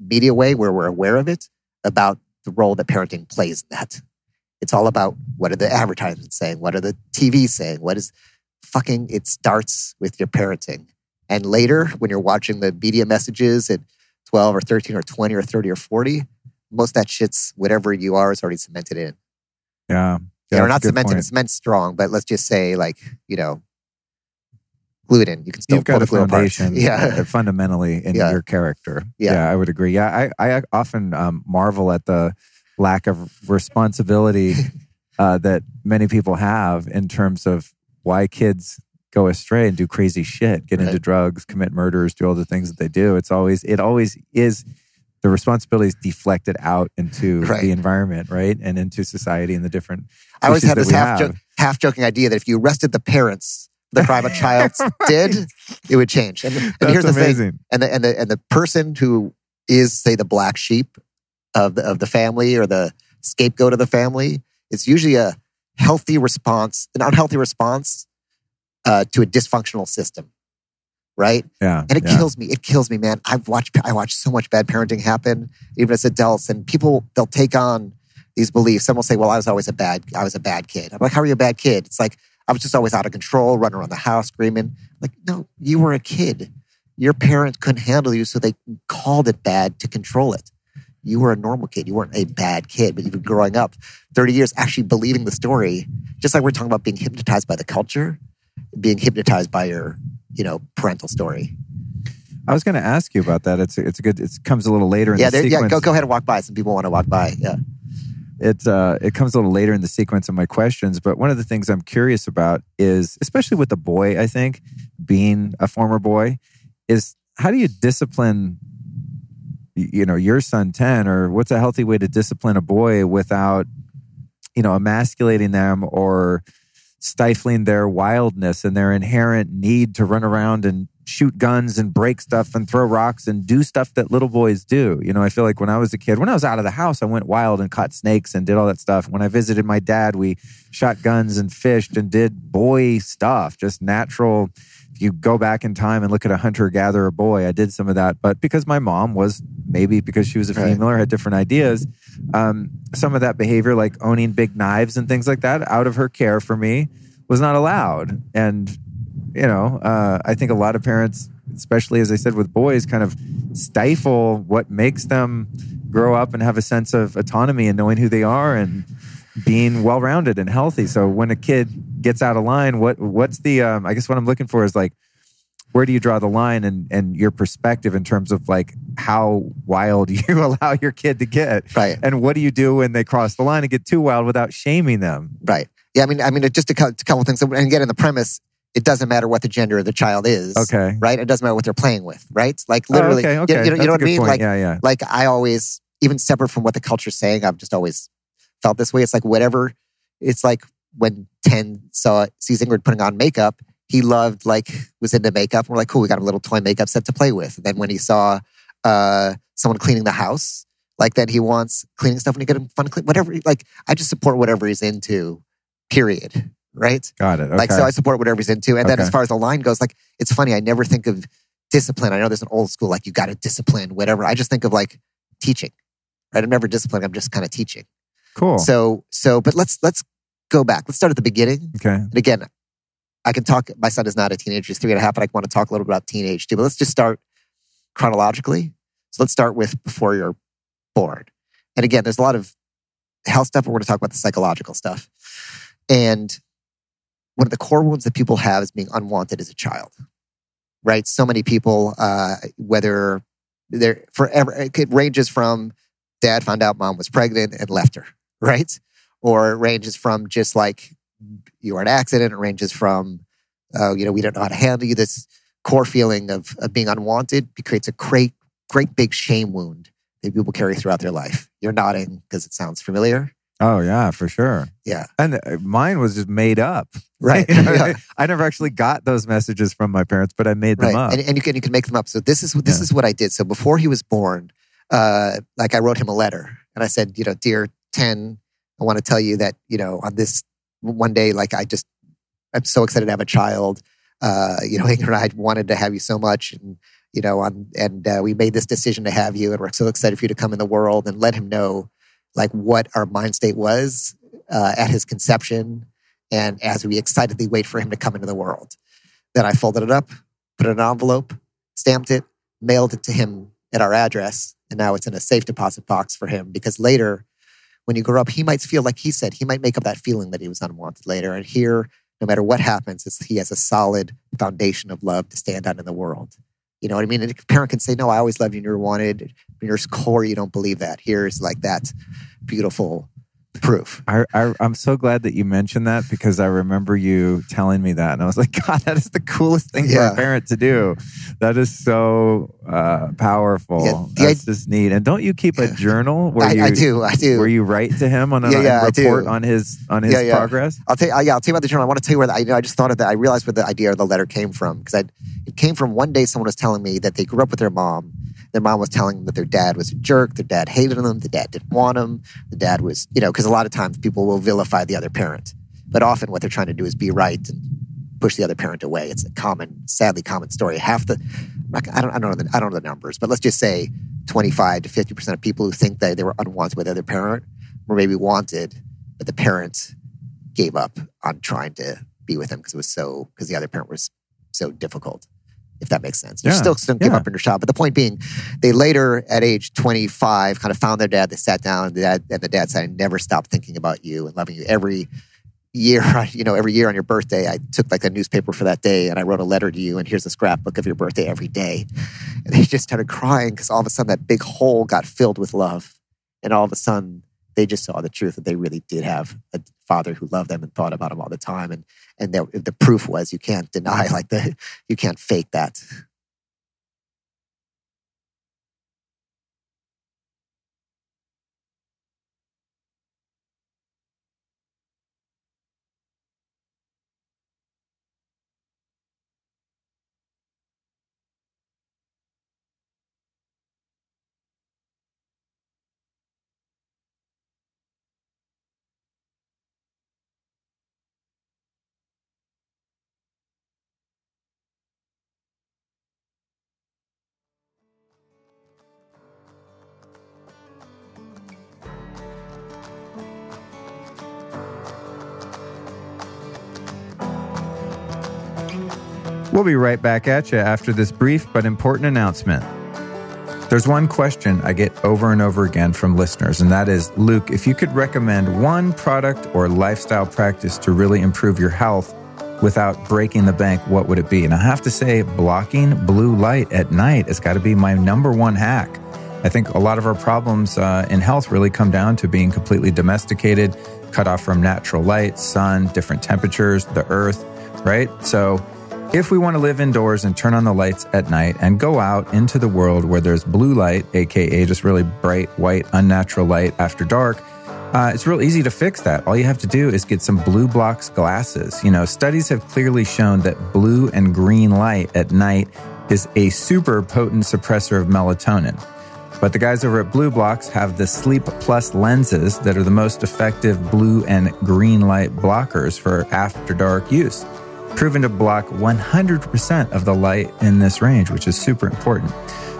media way where we're aware of it, about the role that parenting plays in that. It's all about what are the advertisements saying? What are the TV saying? What is fucking, it starts with your parenting. And later, when you're watching the media messages at 12 or 13 or 20 or 30 or 40, most of that shit's whatever you are is already cemented in. Yeah. Yeah, Yeah, or not cemented, point. it's meant strong, but let's just say like, you know, glued in. You can still You've pull got a the glue apart. foundation *laughs* Yeah. uh, fundamentally in Yeah. your character. Yeah. I would agree. Yeah, I, I often um, marvel at the lack of responsibility *laughs* uh, that many people have in terms of why kids go astray and do crazy shit, get into drugs, commit murders, do all the things that they do. It's always, it always is the responsibility is deflected out into *laughs* Right. the environment, right? And into society and the different. I always had this half, jo- half joking idea that if you arrested the parents the crime a child *laughs* did, it would change. And, and here's the thing: and the and the and the person who is say the black sheep of the of the family or the scapegoat of the family, it's usually a healthy response, an unhealthy response uh, to a dysfunctional system, right? Yeah. And it yeah. kills me. It kills me, man. I've watched I watched so much bad parenting happen, even as adults, and people they'll take on these beliefs. Some will say, "Well, I was always a bad, I was a bad kid." I'm like, "How are you a bad kid?" It's like I was just always out of control, running around the house screaming. Like, no, you were a kid. Your parents couldn't handle you, so they called it bad to control it. You were a normal kid. You weren't a bad kid, but you've been growing up 30 years actually believing the story, just like we're talking about being hypnotized by the culture, being hypnotized by your, you know, parental story. I was going to ask you about that. It's it's a good. It comes a little later in Yeah, the there, yeah. Go go ahead and walk by. Some people want to walk by. Yeah, It uh, it comes a little later in the sequence of my questions, but one of the things I'm curious about is, especially with the boy, I think being a former boy, is how do you discipline, you know, your son ten, or what's a healthy way to discipline a boy without, you know, emasculating them or stifling their wildness and their inherent need to run around and shoot guns and break stuff and throw rocks and do stuff that little boys do. You know, I feel like when I was a kid, when I was out of the house, I went wild and caught snakes and did all that stuff. When I visited my dad, we shot guns and fished and did boy stuff, just natural. If you go back in time and look at a hunter gatherer boy, I did some of that. But because my mom was maybe because she was a Right. female or had different ideas, um, some of that behavior, like owning big knives and things like that, out of her care for me, was not allowed. And you know, uh, I think a lot of parents, especially as I said with boys, kind of stifle what makes them grow up and have a sense of autonomy and knowing who they are and being well-rounded and healthy. So when a kid gets out of line, what what's the? Um, I guess what I'm looking for is like, where do you draw the line and and your perspective in terms of like how wild *laughs* you allow your kid to get, right, and what do you do when they cross the line and get too wild without shaming them? right. Yeah, I mean, I mean, just a cou- a couple things. And again, in the premise, it doesn't matter what the gender of the child is. Okay. Right. It doesn't matter what they're playing with. Right. Like Oh, literally. okay. you- Okay. You, know, you know what I mean? point. Like, yeah. Yeah. like I always, even separate from what the culture's saying, I've just always felt this way. It's like whatever. It's like when Ten saw sees Ingrid putting on makeup, he loved like was into makeup. And We're like, cool, we got a little toy makeup set to play with. And then when he saw uh, someone cleaning the house, like then he wants cleaning stuff and he get him fun clean whatever. Like I just support whatever he's into. Period. Right. Got it. Okay. Like so, I support whatever he's into. And then Okay. as far as the line goes, like it's funny. I never think of discipline. I know there's an old school like you got to discipline whatever. I just think of like teaching. Right. I'm never disciplining. I'm just kind of teaching. cool. So so, but let's let's go back. Let's start at the beginning. okay. And again, I can talk. My son is not a teenager; he's three and a half. But I want to talk a little bit about teenage too. But let's just start chronologically. So let's start with before you're born. And again, there's a lot of health stuff, but we're going to talk about the psychological stuff. And one of the core wounds that people have is being unwanted as a child. Right? So many people, uh, whether they're forever, it ranges from dad found out mom was pregnant and left her, *laughs* right? Or it ranges from just like you are an accident. It ranges from, uh, you know, we don't know how to handle you. This core feeling of, of being unwanted creates a great, great big shame wound that people carry throughout their life. You're nodding because it sounds familiar. Oh yeah, for sure. Yeah. And uh, mine was just made up. *laughs* Right. Yeah. I never actually got those messages from my parents, but I made them right. up. And, and you can you can make them up. So this is this Yeah. is what I did. So before he was born, uh, like I wrote him a letter and I said, you know, dear 10, I want to tell you that, you know, on this one day, like I just, I'm so excited to have a child. Uh, you know, *laughs* Ingrid and I wanted to have you so much. And, you know, on, and uh, we made this decision to have you. And we're so excited for you to come in the world and let him know like what our mind state was uh, at his conception. And as we excitedly wait for him to come into the world, then I folded it up, put it in an envelope, stamped it, mailed it to him at our address. And now it's in a safe deposit box for him because later, when you grow up, he might feel like he said, he might make up that feeling that he was unwanted later. And here, no matter what happens, he has a solid foundation of love to stand on in the world. You know what I mean? And a parent can say, No, I always loved you and you're wanted. In your core, you don't believe that. Here's like that beautiful proof. I, I, am so glad that you mentioned that because I remember you telling me that, and I was like, *laughs* God, that is the coolest thing yeah. for a parent to do. That is so uh, powerful. Yeah, That's I, just neat. And don't you keep a journal where *laughs* I, you? I do. I do. Where you write to him on a, yeah, yeah, report on his on his progress. I'll tell you. Yeah, I'll tell you about the journal. I want to tell you where the, I, you know, I just thought of that. I realized where the idea of the letter came from because it came from one day someone was telling me that they grew up with their mom their mom was telling them that their dad was a jerk, their dad hated them, the dad didn't want them, the dad was, you know, because a lot of times people will vilify the other parent. But often what they're trying to do is be right and push the other parent away. It's a common, sadly common story. Half the, I don't, I don't know the, I don't know the numbers, but let's just say 25 to 50% of people who think that they were unwanted by the other parent were maybe wanted, but the parent gave up on trying to be with them because it was so, because the other parent was so difficult if that makes sense. You yeah. still don't give yeah. up on your child. But the point being, they later, at age 25, kind of found their dad. They sat down, and the dad, and the dad said, I never stopped thinking about you and loving you. Every year, *laughs* you know, every year on your birthday, I took like a newspaper for that day and I wrote a letter to you, and here's a scrapbook of your birthday every day. And they just started crying because all of a sudden that big hole got filled with love. And all of a sudden, they just saw the truth that they really did have a father who loved them and thought about them all the time. And and the, the proof was you can't deny *laughs* like the you can't fake that. We'll be right back at you after this brief but important announcement. There's one question I get over and over again from listeners, and that is Luke, if you could recommend one product or lifestyle practice to really improve your health without breaking the bank, what would it be? And I have to say, blocking blue light at night has got to be my number one hack. I think a lot of our problems uh, in health really come down to being completely domesticated, cut off from natural light, sun, different temperatures, the earth, right? So, if we want to live indoors and turn on the lights at night and go out into the world where there's blue light, aka just really bright, white, unnatural light after dark, uh, it's real easy to fix that. All you have to do is get some BLUblox glasses. You know, studies have clearly shown that blue and green light at night is a super potent suppressor of melatonin. But the guys over at BLUblox have the Sleep Plus lenses that are the most effective blue and green light blockers for after dark use proven to block 100% of the light in this range, which is super important.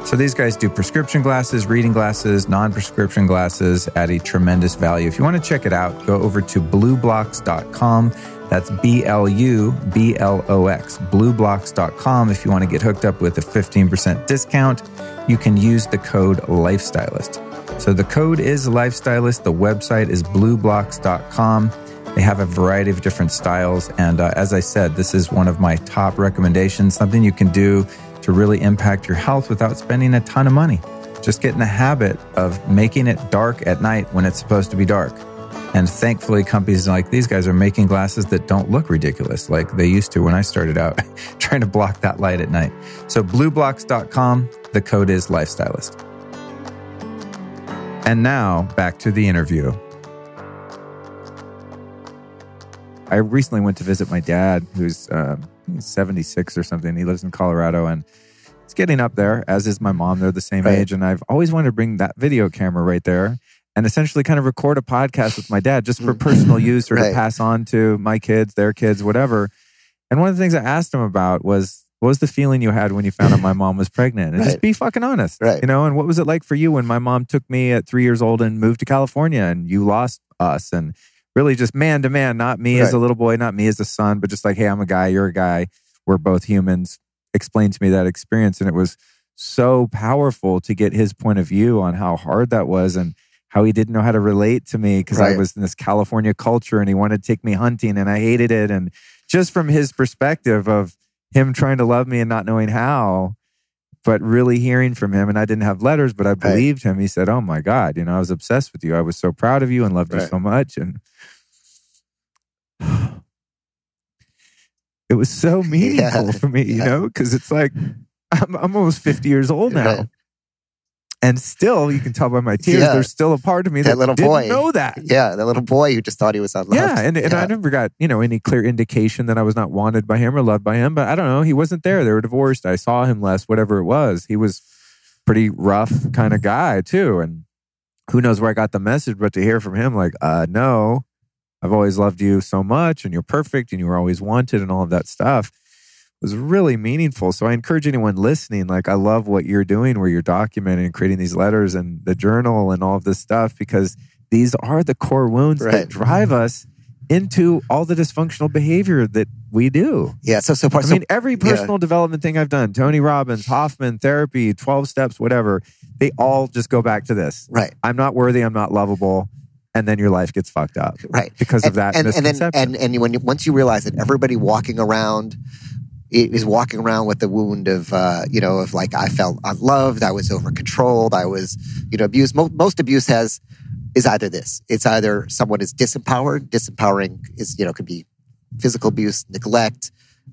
So these guys do prescription glasses, reading glasses, non-prescription glasses at a tremendous value. If you want to check it out, go over to blublox.com. That's B L U B L O X, blublox.com. If you want to get hooked up with a 15% discount, you can use the code Lifestylist. So the code is Lifestylist. The website is blublox.com. They have a variety of different styles. And uh, as I said, this is one of my top recommendations, something you can do to really impact your health without spending a ton of money. Just get in the habit of making it dark at night when it's supposed to be dark. And thankfully, companies like these guys are making glasses that don't look ridiculous like they used to when I started out *laughs* trying to block that light at night. So, blublox.com, the code is Lifestylist. And now back to the interview. I recently went to visit my dad, who's uh, 76 or something. He lives in Colorado, and it's getting up there, as is my mom. They're the same Right. age. And I've always wanted to bring that video camera right there and essentially kind of record a podcast with my dad just for personal *laughs* use or Right. to pass on to my kids, their kids, whatever. And one of the things I asked him about was, what was the feeling you had when you found out my mom was pregnant? And just be fucking honest. Right. You know, and what was it like for you when my mom took me at three years old and moved to California and you lost us and really just man to man, not me as a little boy, not me as a son, but just like, hey, I'm a guy, you're a guy. We're both humans. Explain to me that experience. And it was so powerful to get his point of view on how hard that was and how he didn't know how to relate to me because I was in this California culture and he wanted to take me hunting and I hated it. And just from his perspective of him trying to love me and not knowing how, but really hearing from him. And I didn't have letters, but I believed him. He said, Oh my God, you know, I was obsessed with you. I was so proud of you and loved you so much. And it was so *laughs* meaningful Yeah. for me, you know, because it's like I'm, I'm almost 50 years old now. Right. And still, you can tell by my tears, Yeah. there's still a part of me That that, little didn't boy. know that. Yeah, that little boy who just thought he was unloved. Yeah, and, and I never got you know any clear indication that I was not wanted by him or loved by him. But I don't know. He wasn't there. They were divorced. I saw him less. Whatever it was, he was pretty rough kind of guy too. And who knows where I got the message? But to hear from him, like, uh, no, I've always loved you so much, and you're perfect, and you were always wanted, and all of that stuff was really meaningful. So I encourage anyone listening, like, I love what you're doing, where you're documenting and creating these letters and the journal and all of this stuff, because these are the core wounds Right. that drive us into all the dysfunctional behavior that we do. yeah. So so I part. so, mean, every personal development thing I've done, Tony Robbins, Hoffman, therapy, 12 steps, whatever, they all just go back to this. right, I'm not worthy, I'm not lovable. And then your life gets fucked up right. because of that and, and then and and when you, once you realize that everybody walking around is walking around with the wound of uh, you know of like I felt unloved, I was over controlled, I was you know abused. Most, most abuse has is either this: it's either someone is disempowered. Disempowering is you know could be physical abuse, neglect,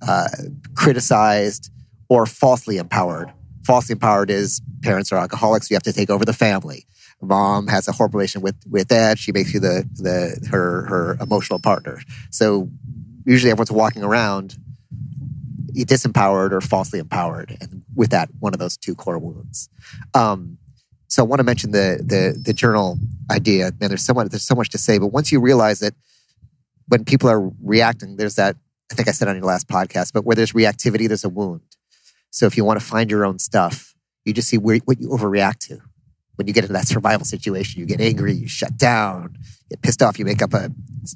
uh, criticized, or falsely empowered. Falsely empowered is parents are alcoholics, you have to take over the family. Mom has a horrible relation with with dad. She makes you the the her her emotional partner. So usually everyone's walking around disempowered or falsely empowered, and with that, one of those two core wounds. Um, so I want to mention the the the journal idea. Man, there's so much there's so much to say, but once you realize that when people are reacting, there's that I think I said on your last podcast, but where there's reactivity, there's a wound. So if you want to find your own stuff, you just see where, what you overreact to. When you get into that survival situation, you get angry, you shut down, you get pissed off, you make up a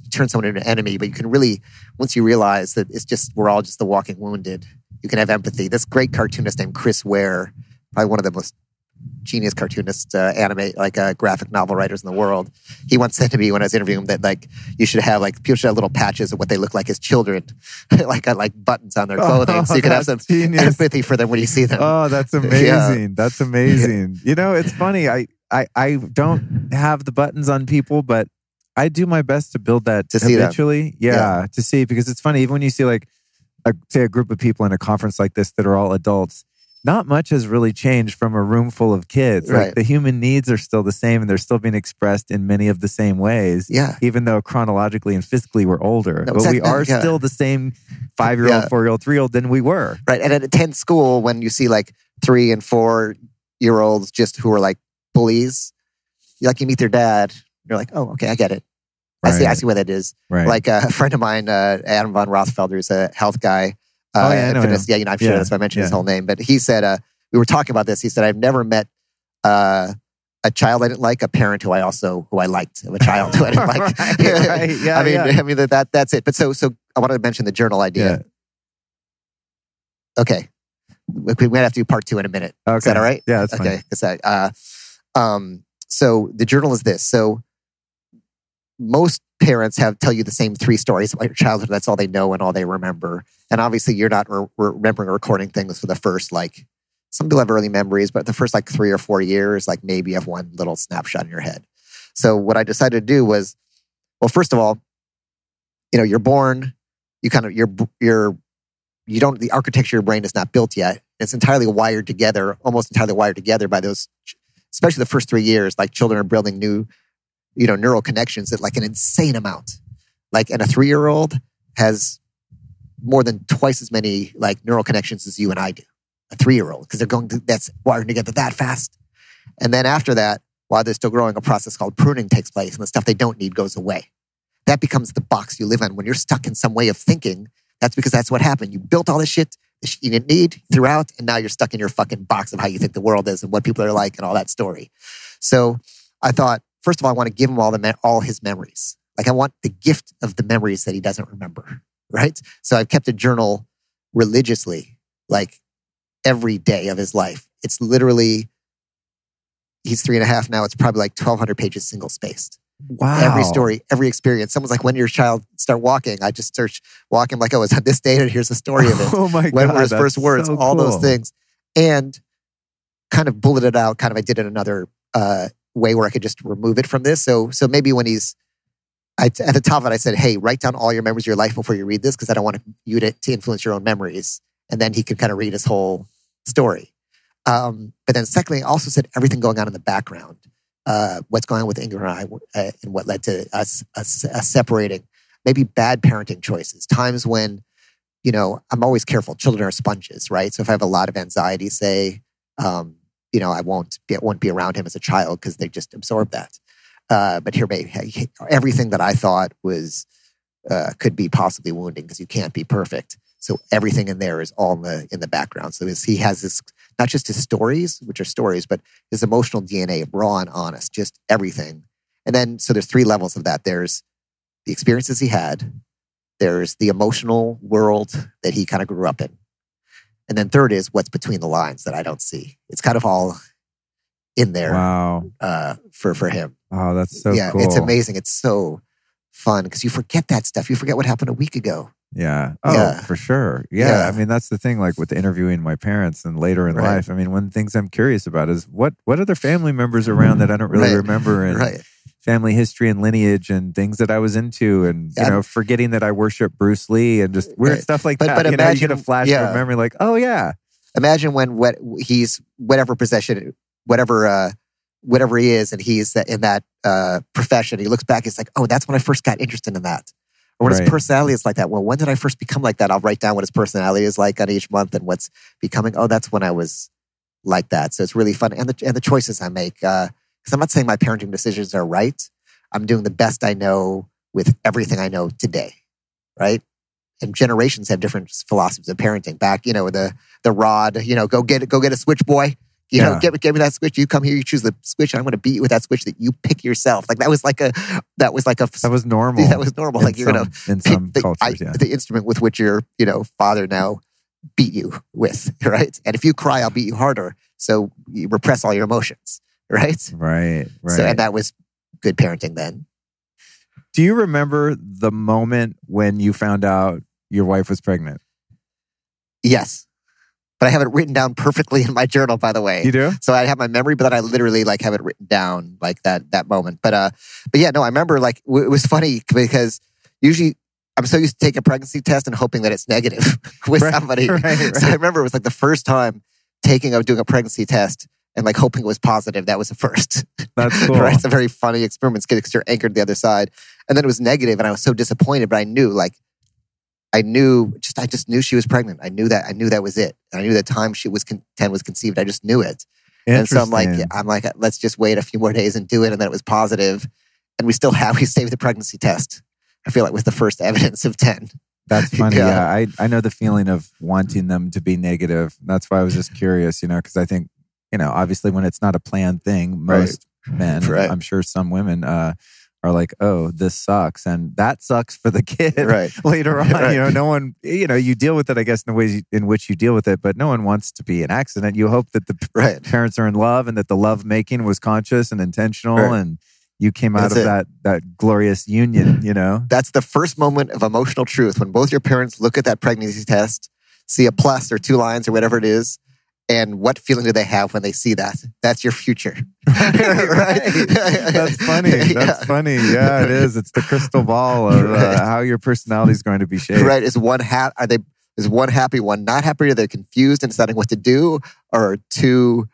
turn someone into an enemy. But you can really, once you realize that it's just we're all just the walking wounded, you can have empathy. This great cartoonist named Chris Ware, probably one of the most genius cartoonists, uh, anime like uh, graphic novel writers in the world. He once said to me when I was interviewing him that like you should have like people should have little patches of what they look like as children, *laughs* like uh, like buttons on their *laughs* clothing, so you can have some Oh, genius. empathy for them when you see them. Oh, that's *laughs* amazing. That's amazing. You know, it's funny. I, I I don't have the buttons on people, but I do my best to build that To see them. habitually. Yeah, to see because it's funny. Even when you see like a, say a group of people in a conference like this that are all adults, not much has really changed from a room full of kids. Like the human needs are still the same and they're still being expressed in many of the same ways. Yeah. Even though chronologically and physically we're older. No, but we are Yeah. still the same five year old, Yeah. four year old, three year old than we were. Right. And at 10 school, when you see like three and four year olds just who are like bullies, you like you meet their dad, you're like, oh, okay, I get it. I see, I see what that is. Right. Like a *laughs* friend of mine, uh, Adam von Rothfelder, who's a health guy. Uh, Oh, yeah, I know Vanessa, yeah, you know, I'm sure Yeah, that's why I mentioned his whole name. But he said, uh, we were talking about this. He said, I've never met uh, a child I didn't like, a parent who I also who I liked, of a child who I didn't *laughs* like. Right, right. *laughs* Yeah, I mean, yeah. I mean that, that that's it. But so so I wanted to mention the journal idea. Okay, we, might have to do part two in a minute. Okay. Is that all right? Yeah, that's fine. okay. 'cause uh, um, so the journal is this. So most parents have tell you the same three stories about your childhood. That's all they know and all they remember. And obviously, you're not re- remembering or recording things for the first like. Some people have early memories, but the first like three or four years, like maybe you have one little snapshot in your head. So what I decided to do was, well, first of all, you know, you're born, you kind of you're you're you don't the architecture of your brain is not built yet. It's entirely wired together, almost entirely wired together by those, especially the first three years. Like children are building new, you know, neural connections at like an insane amount. Like, and a three year old has more than twice as many like neural connections as you and I do. a three year old because they're going to, that's wired together that fast. And then after that, while they're still growing, a process called pruning takes place and the stuff they don't need goes away. That becomes the box you live in. When you're stuck in some way of thinking, that's because that's what happened. You built all this shit you didn't need throughout, and now you're stuck in your fucking box of how you think the world is and what people are like and all that story. So I thought, first of all, I want to give him all the me- all his memories. Like I want the gift of the memories that he doesn't remember, right? So I've kept a journal religiously, like every day of his life. It's literally he's three and a half now. It's probably like twelve hundred pages single spaced. Wow. Every story, every experience. Someone's like, when your child start walking, I just search walking like, oh, it's on this date and here's the story of it. *laughs* Oh my God. when were his first words, so all those things. And kind of bulleted out, kind of I did it another uh, way where I could just remove it from this. So so maybe when he's I, at the top of it, I said, hey, write down all your memories of your life before you read this because I don't want you to, to influence your own memories. And then he could kind of read his whole story. Um, but then secondly, I also said everything going on in the background uh, what's going on with Ingrid and I, uh, and what led to us, us, us separating. Maybe bad parenting choices. Times when, you know, I'm always careful. Children are sponges, right? So if I have a lot of anxiety, say, um, you know, I won't be, won't be around him as a child because they just absorb that. Uh, but here, everything that I thought was uh, could be possibly wounding because you can't be perfect. So everything in there is all in the in the background. So he has this not just his stories, which are stories, but his emotional DNA, raw and honest, just everything. And then so there's three levels of that. There's the experiences he had. There's the emotional world that he kind of grew up in. And then third is what's between the lines that I don't see. It's kind of all in there Wow. uh, for for him. Oh, that's so yeah, cool. it's amazing. It's so fun because you forget that stuff. You forget what happened a week ago. Yeah. Oh, Yeah. for sure. Yeah. Yeah. I mean, that's the thing. Like with interviewing my parents and later in Right. life. I mean, one of the things I'm curious about is what what other family members around that I don't really Right. remember *laughs* and Right. family history and lineage and things that I was into and Yeah. you know forgetting that I worship Bruce Lee and just weird stuff like But- that. but you know, you get a flash of memory like, oh yeah, Imagine when what he's whatever possession, whatever uh, whatever he is, and he's in that uh, profession. He looks back. He's like, oh, that's when I first got interested in that. Or when Right. his personality is like that. Well, when did I first become like that? I'll write down what his personality is like on each month and what's becoming. Oh, that's when I was like that. So it's really fun, and the and the choices I make. Because I'm not saying my parenting decisions are right. I'm doing the best I know with everything I know today, right? And generations have different philosophies of parenting. Back, you know, the the rod, you know, go get it, go get a switch, boy. You know, Yeah. get, give me that switch. You come here, you choose the switch, and I'm going to beat you with that switch that you pick yourself. Like that was like a, that was like a, that was normal. *laughs* that was normal. Like you're going to in some the, cultures. I- yeah. the instrument with which your, you know, father now beat you with, *laughs* right? And if you cry, I'll beat you harder. So you repress all your emotions, right? Right. Right. So, and that was good parenting then. Do you remember the moment when you found out your wife was pregnant? Yes. But I have it written down perfectly *laughs* in my journal, by the way. You do? So I have my memory, but then I literally like have it written down like that that moment. But uh, but yeah, no, I remember like w- it was funny because usually I'm so used to taking a pregnancy test and hoping that it's negative *laughs* with Right, somebody. right, *laughs* right. So I remember it was like the first time taking of doing a pregnancy test and like hoping it was positive. That was the first. That's cool. right? It's a very funny experiment because you're anchored to the other side. And then it was negative, and I was so disappointed. But I knew, like, I knew, just I just knew she was pregnant. I knew that. I knew that was it. And I knew the time she was con- ten was conceived. I just knew it. And so I'm like. I'm like, let's just wait a few more days and do it. And then it was positive. and we still *laughs* have we saved the pregnancy test. I feel like was the first evidence of ten. That's *laughs* funny. Yeah. yeah. I, I know the feeling of wanting them to be negative. That's why I was just curious, you know, because I think, you know, obviously when it's not a planned thing, Right. most men, Right. I'm sure some women, uh, are like, oh, this sucks. And that sucks for the *laughs* kid Right. later on. Right. You know, no one, you know, you deal with it, I guess, in the ways you- in which you deal with it, but no one wants to be an accident. You hope that the Right. parents are in love and that the love making was conscious and intentional Right. and you came out That's of it. that, that glorious union, you know? That's the first moment of emotional truth when both your parents look at that pregnancy test, see a plus or two lines or whatever it is, and what feeling do they have when they see that? That's your future. *laughs* *laughs* right. That's funny. *laughs* That's Yeah. funny. Yeah, it is. It's the crystal ball of Right. uh, how your personality is going to be shaped. Right? Is one ha- are they is one happy, one not happy? Are they confused and deciding what to do? Or are two,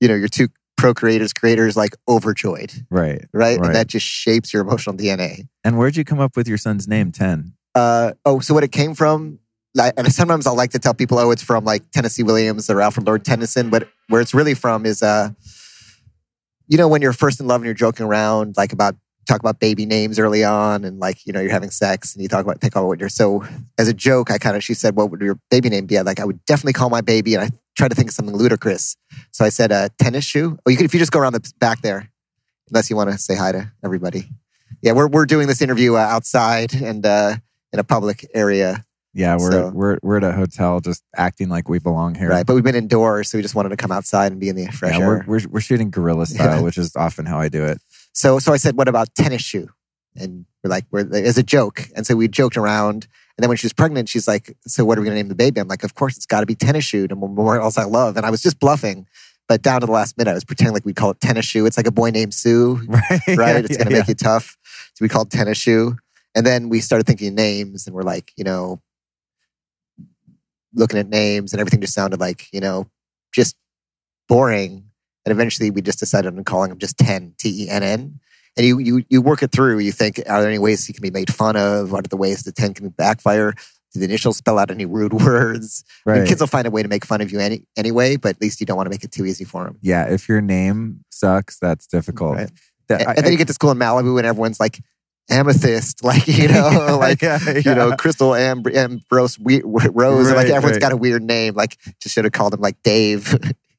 you know, your two procreators, creators creators like overjoyed, Right. right? Right. And that just shapes your emotional DNA. And where'd you come up with your son's name, 10? Uh, oh, so what it came from and sometimes I'll like to tell people, oh, it's from like Tennessee Williams or Alfred Lord Tennyson, but where it's really from is, uh, you know, when you're first in love and you're joking around, like about talk about baby names early on, and like you know you're having sex, and you talk about think about what you're. So as a joke, I kind of she said, "What would your baby name be?" I like I would definitely call my baby, and I tried to think of something ludicrous. So I said, uh, "Tennis shoe." Oh, you could if you just go around the back there, unless you want to say hi to everybody. Yeah, we're we're doing this interview uh, outside and uh, in a public area. Yeah, we're So- we're we're at a hotel, just acting like we belong here. Right, but we've been indoors, so we just wanted to come outside and be in the fresh Yeah, air. we're, we're we're shooting guerrilla style, which is often how I do it. So, so I said, "What about tennis shoe?" And we're like, "We're as a joke." And so we joked around. And then when she was pregnant, she's like, "So what are we going to name the baby?" I'm like, "Of course, it's got to be tennis shoe to Memorial else I love." And I was just bluffing, but down to the last minute, I was pretending like we'd call it tennis shoe. It's like a boy named Sue, *laughs* Right. right? Yeah, it's going to yeah. make you tough. So we called tennis shoe. And then we started thinking names, and we're like, you know, looking at names, and everything just sounded like, you know, just boring. And eventually, we just decided on calling him just Ten T E N N. And you you you work it through. You think, are there any ways he can be made fun of? What are the ways the ten can backfire? Do the initials spell out any rude *laughs* words? I mean, kids will find a way to make fun of you any, anyway, but at least you don't want to make it too easy for them. yeah, if your name sucks, that's difficult. Right. That- And, I- and then you get to school in Malibu, and everyone's like amethyst, *laughs* like you know, like yeah, you know. Crystal Amb- Ambrose we- Rose. and like Right, everyone's right. got a weird name. Like just should have called him like Dave.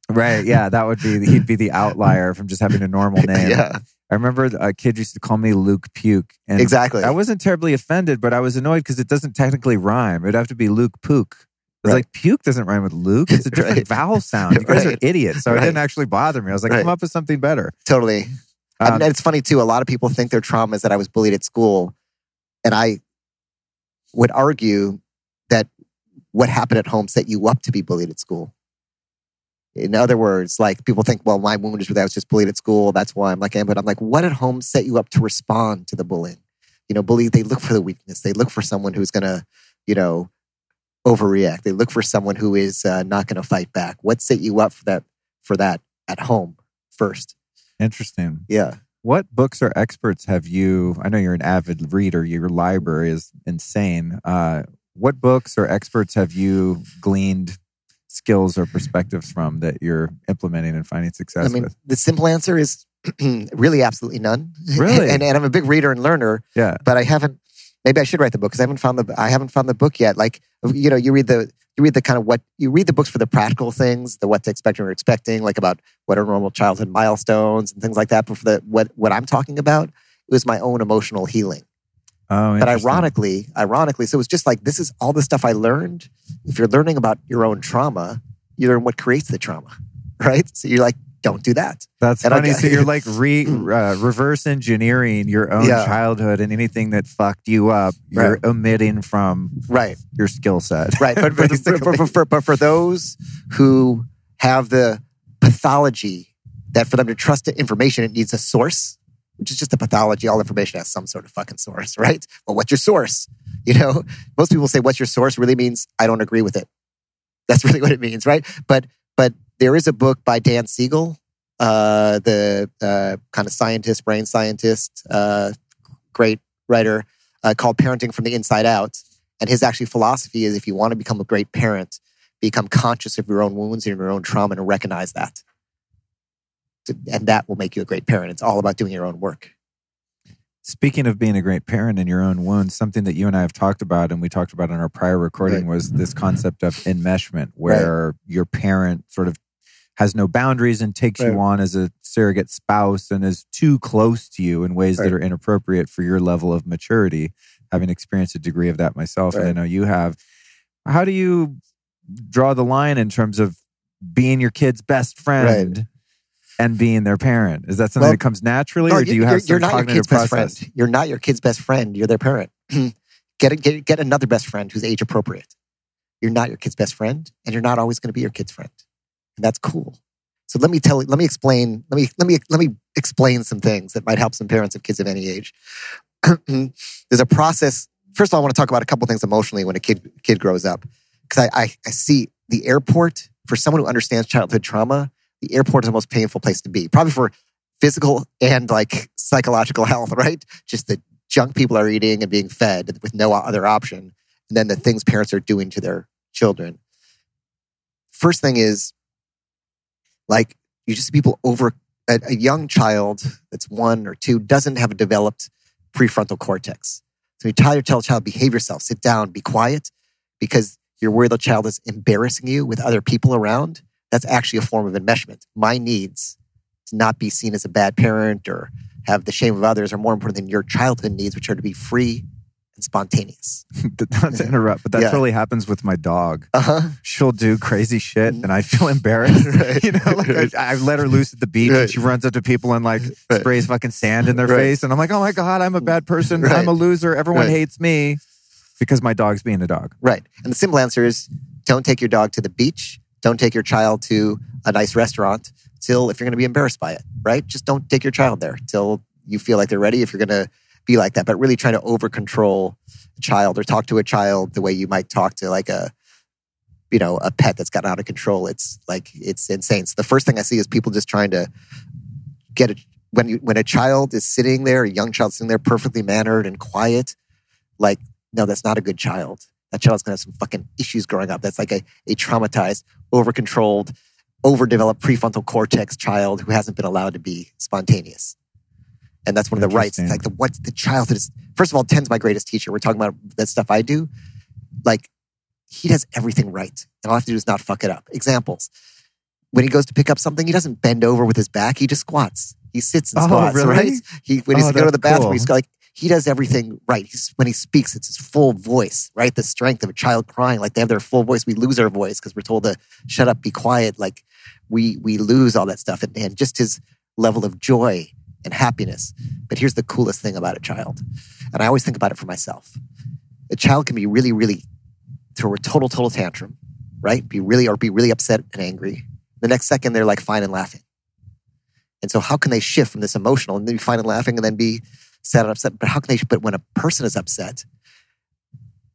right. Yeah, that would be he'd be the outlier from just having a normal *laughs* name. yeah, I remember a kid used to call me Luke Puke, and exactly. I wasn't terribly offended, but I was annoyed because it doesn't technically rhyme. It'd have to be Luke Pook. It's Right. like puke doesn't rhyme with Luke. It's a *laughs* different Right. vowel sound. You guys are idiots. So it didn't actually bother me. I was like, Right. come up with something better. totally. Um, and it's funny too. A lot of people think their trauma is that I was bullied at school, and I would argue that what happened at home set you up to be bullied at school. In other words, like people think, well, my wound is that I was just bullied at school. That's why I'm like, I am. But I'm like, what at home set you up to respond to the bullying? You know, bully, they look for the weakness. They look for someone who's going to, you know, overreact. They look for someone who is uh, not going to fight back. What set you up for that, for that at home first? Interesting. Yeah. What books or experts have you? I know you're an avid reader. Your library is insane. Uh, what books or experts have you gleaned skills or perspectives from that you're implementing and finding success I mean, with? the simple answer is *clears throat* really absolutely none. Really? *laughs* and, and I'm a big reader and learner, Yeah. but I haven't. Maybe I should write the book because I haven't found the. I haven't found the book yet. Like uh, you know, you read the you read the kind of what you read the books for the practical things, the what to expect and you're expecting, like about what are normal childhood milestones and things like that. But for the what what I'm talking about, it was my own emotional healing. Oh, But ironically, ironically, so it was just like this is all the stuff I learned. If you're learning about your own trauma, you learn what creates the trauma, *laughs* right? So you're like, don't do that. That's And funny. so you're like *laughs* re, uh, reverse engineering your own Yeah. childhood and anything that fucked you up, you're Right. omitting from Right. your skill set. Right. But for, the, for, for, for, *laughs* for, but for those who have the pathology that for them to trust the information, it needs a source, which is just a pathology. All information has some sort of fucking source, *laughs* right? Well, what's your source? You know, most people say, what's your source really means I don't agree with it. That's really what it means, right? But, but there is a book by Dan Siegel, uh, the uh, kind of scientist, brain scientist, uh, great writer, uh, called Parenting from the Inside Out. And his actually philosophy is if you want to become a great parent, become conscious of your own wounds and your own trauma and recognize that. And that will make you a great parent. It's all about doing your own work. Speaking of being a great parent and your own wounds, something that you and I have talked about and we talked about in our prior recording Right. was this concept of enmeshment, where your parent sort of has no boundaries and takes you on as a surrogate spouse and is too close to you in ways that are inappropriate for your level of maturity, having experienced a degree of that myself. And I know you have. How do you draw the line in terms of being your kid's best friend and being their parent? Is that something Well, that comes naturally, No, or do you you're, have you're some not your cognitive kid's best friend. You're not your kid's best friend. You're their parent. *clears throat* get, a, get get another best friend who's age appropriate. You're not your kid's best friend, and you're not always going to be your kid's friend, and that's cool. So let me tell. Let me explain. Let me let me let me explain some things that might help some parents of kids of any age. *clears throat* There's a process. First of all, I want to talk about a couple things emotionally when a kid kid grows up, because I, I I see the airport for someone who understands childhood trauma. The airport is the most painful place to be, probably for physical and like psychological *laughs* health, right? Just the junk people are eating and being fed with no other option. and then the things parents are doing to their children. First thing is like you just people over a, a young child that's one or two doesn't have a developed prefrontal cortex. So you tell your tell child, behave yourself, sit down, be quiet, because you're worried the child is embarrassing you with other people around. That's actually a form of enmeshment. My needs to not be seen as a bad parent or have the shame of others are more important than your childhood needs, which are to be free and spontaneous. *laughs* Not to interrupt, but that Yeah. totally happens with my dog. Uh huh. She'll do crazy shit, and I feel *laughs* embarrassed. Right. *laughs* You know, like I, I let her loose at the beach, Right. and she runs up to people and like Right. sprays fucking sand in their face, and I'm like, oh my god, I'm a bad person. I'm a loser. Everyone hates me because my dog's being a dog. Right. And the simple answer is don't take your dog to the beach. Don't take your child to a nice restaurant till if you're going to be embarrassed by it, right? Just don't take your child there till you feel like they're ready if you're going to be like that. But really trying to over control a child or talk to a child the way you might talk to like a, you know, a pet that's gotten out of control. It's like, it's insane. So the first thing I see is people just trying to get it. When, you, when a child is sitting there, a young child sitting there perfectly mannered and quiet, like, no, that's not a good child that child's going to have some fucking issues growing up. That's like a, a traumatized, over controlled, overdeveloped prefrontal cortex child who hasn't been allowed to be spontaneous. And that's one of the rights. It's like the what the childhood is. First of all, Tenn's my greatest teacher. We're talking about that stuff I do. Like he does everything right, and all I have to do is not fuck it up. Examples: when he goes to pick up something, he doesn't bend over with his back. He just squats. He sits and Oh, squats. really? Right? He when he's Oh, going to go to the bathroom, cool. he's like he does everything right. He's, when he speaks, it's his full voice, right? The strength of a child crying, like they have their full voice. We lose our voice because we're told to shut up, be quiet. Like we we lose all that stuff, and, and just his level of joy and happiness. But here's the coolest thing about a child, and I always think about it for myself. A child can be really, really throw a total, total tantrum, right? Be really or be really upset and angry. The next second, they're like fine and laughing. And so, how can they shift from this emotional and then be fine and laughing and then be sad and upset? But how can they? But when a person is upset,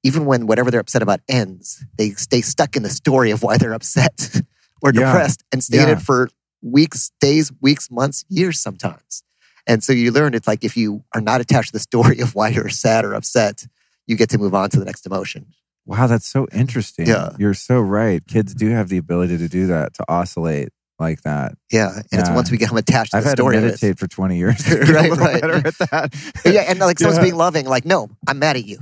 even when whatever they're upset about ends, they stay stuck in the story of why they're upset *laughs* or Yeah. depressed and stay in it for weeks, days, weeks, months, years sometimes. And so you learn it's like if you are not attached to the story of why you're sad or upset, you get to move on to the next emotion. Wow, that's so interesting. Yeah. You're so right. Kids do have the ability to do that, to oscillate like that. Yeah. And it's once we become attached to I've the had to story of it. meditate for 20 years. *laughs* to Right, right. better at that. *laughs* yeah, and like someone's Yeah. being loving, like, no, I'm mad at you.